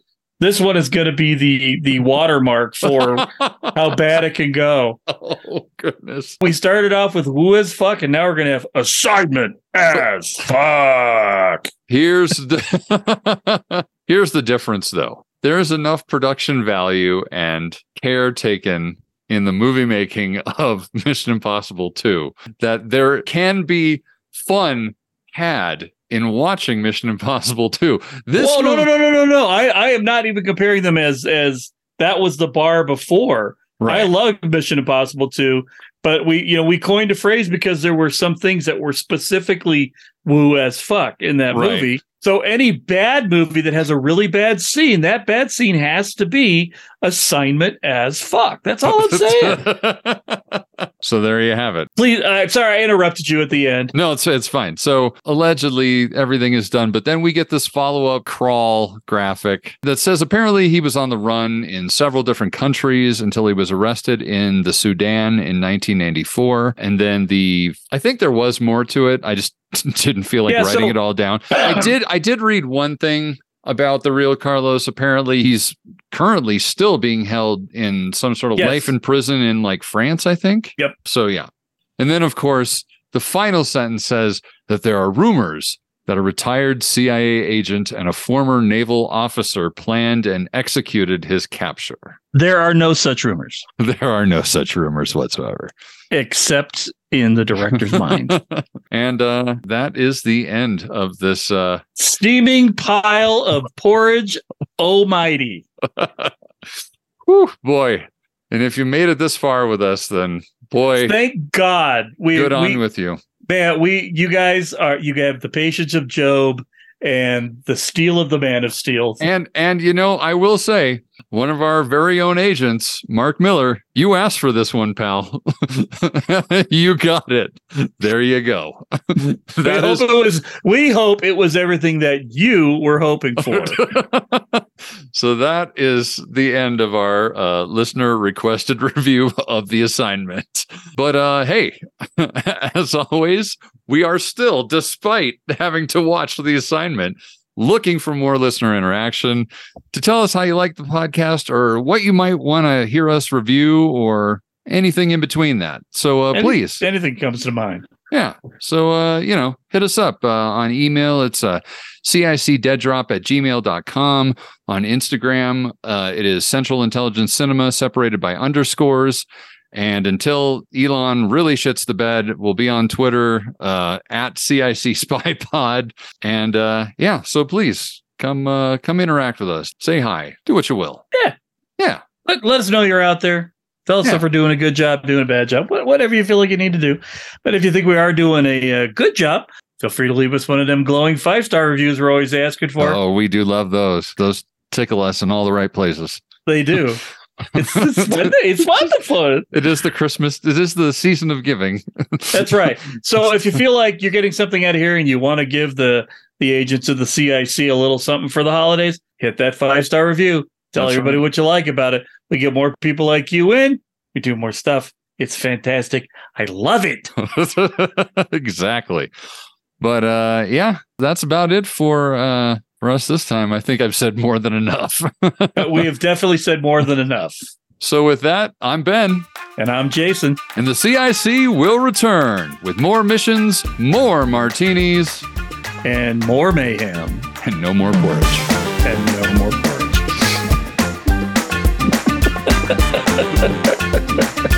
This one is going to be the the watermark for *laughs* how bad it can go. Oh goodness. We started off with who as fuck, and now we're going to have assignment as *laughs* fuck. Here's the *laughs* here's the difference though. There is enough production value and care taken in the movie making of Mission Impossible 2 that there can be fun had in watching Mission Impossible 2. This Whoa, no, no, no, no, no, no. I, I am not even comparing them as as that was the bar before. I love Mission Impossible 2, but we, you know, we coined a phrase because there were some things that were specifically woo as fuck in that Right. movie. So any bad movie that has a really bad scene, that bad scene has to be assignment as fuck. That's all I'm *laughs* saying. *laughs* so there you have it. Please, uh, sorry, I interrupted you at the end. No, it's it's fine. So allegedly everything is done, but then we get this follow-up crawl graphic that says apparently he was on the run in several different countries until he was arrested in the Sudan in 1994. And then the I think there was more to it. I just *laughs* didn't feel like Yeah, writing so- it all down. I *clears throat* did I did read one thing about the real Carlos. Apparently he's currently still being held in some sort of Yes. life in prison in like France, I think. Yep. So yeah. And then, of course, the final sentence says that there are rumors that a retired CIA agent and a former naval officer planned and executed his capture. There are no such rumors, *laughs* There are no such rumors whatsoever. except in the director's *laughs* mind. And uh, that is the end of this. Uh, Steaming pile of porridge, almighty. *laughs* whew, boy. And if you made it this far with us, then boy, Thank God we good on we, with you. Man. We you guys are you have the patience of Job and the steel of the man of steel. And and you know, I will say, one of our very own agents, Mark Miller, you asked for this one, pal. *laughs* you got it. There you go. *laughs* we that hope it was. We hope it was everything that you were hoping for. *laughs* so that is the end of our uh, listener requested review of the assignment. But uh, hey, as always, we are still, despite having to watch the assignment, looking for more listener interaction to tell us how you like the podcast or what you might want to hear us review or anything in between that. So uh, Any- please. anything comes to mind. Yeah. So, uh, you know, hit us up uh, on email. It's uh, cicdeaddrop at gmail.com. On Instagram, uh, it is Central Intelligence Cinema separated by underscores. And until Elon really shits the bed, we'll be on Twitter uh, at CIC *laughs* Spy Pod. And uh, yeah, so please come uh, come interact with us. Say hi. Do what you will. Yeah. Yeah. Let, let us know you're out there. Tell us Yeah. if we're doing a good job, doing a bad job, whatever you feel like you need to do. But if you think we are doing a, uh good job, feel free to leave us one of them glowing five star reviews we're always asking for. Oh, we do love those. Those tickle us in all the right places. They do. *laughs* *laughs* It's, it's, it's wonderful. It is the Christmas. It is the season of giving. *laughs* That's right. So if you feel like you're getting something out of here and you want to give the the agents of the CIC a little something for the holidays, hit that five star review. Tell That's everybody right. what you like about it. We get more people like you in. We do more stuff. It's fantastic. I love it. *laughs* exactly. But uh yeah, that's about it for uh us this time. I think I've said more than enough. *laughs* Uh, we have definitely said more than enough. so with that, I'm Ben. And I'm Jason. And the CIC will return with more missions, more martinis, and more mayhem. And no more porridge. And no more porridge. *laughs*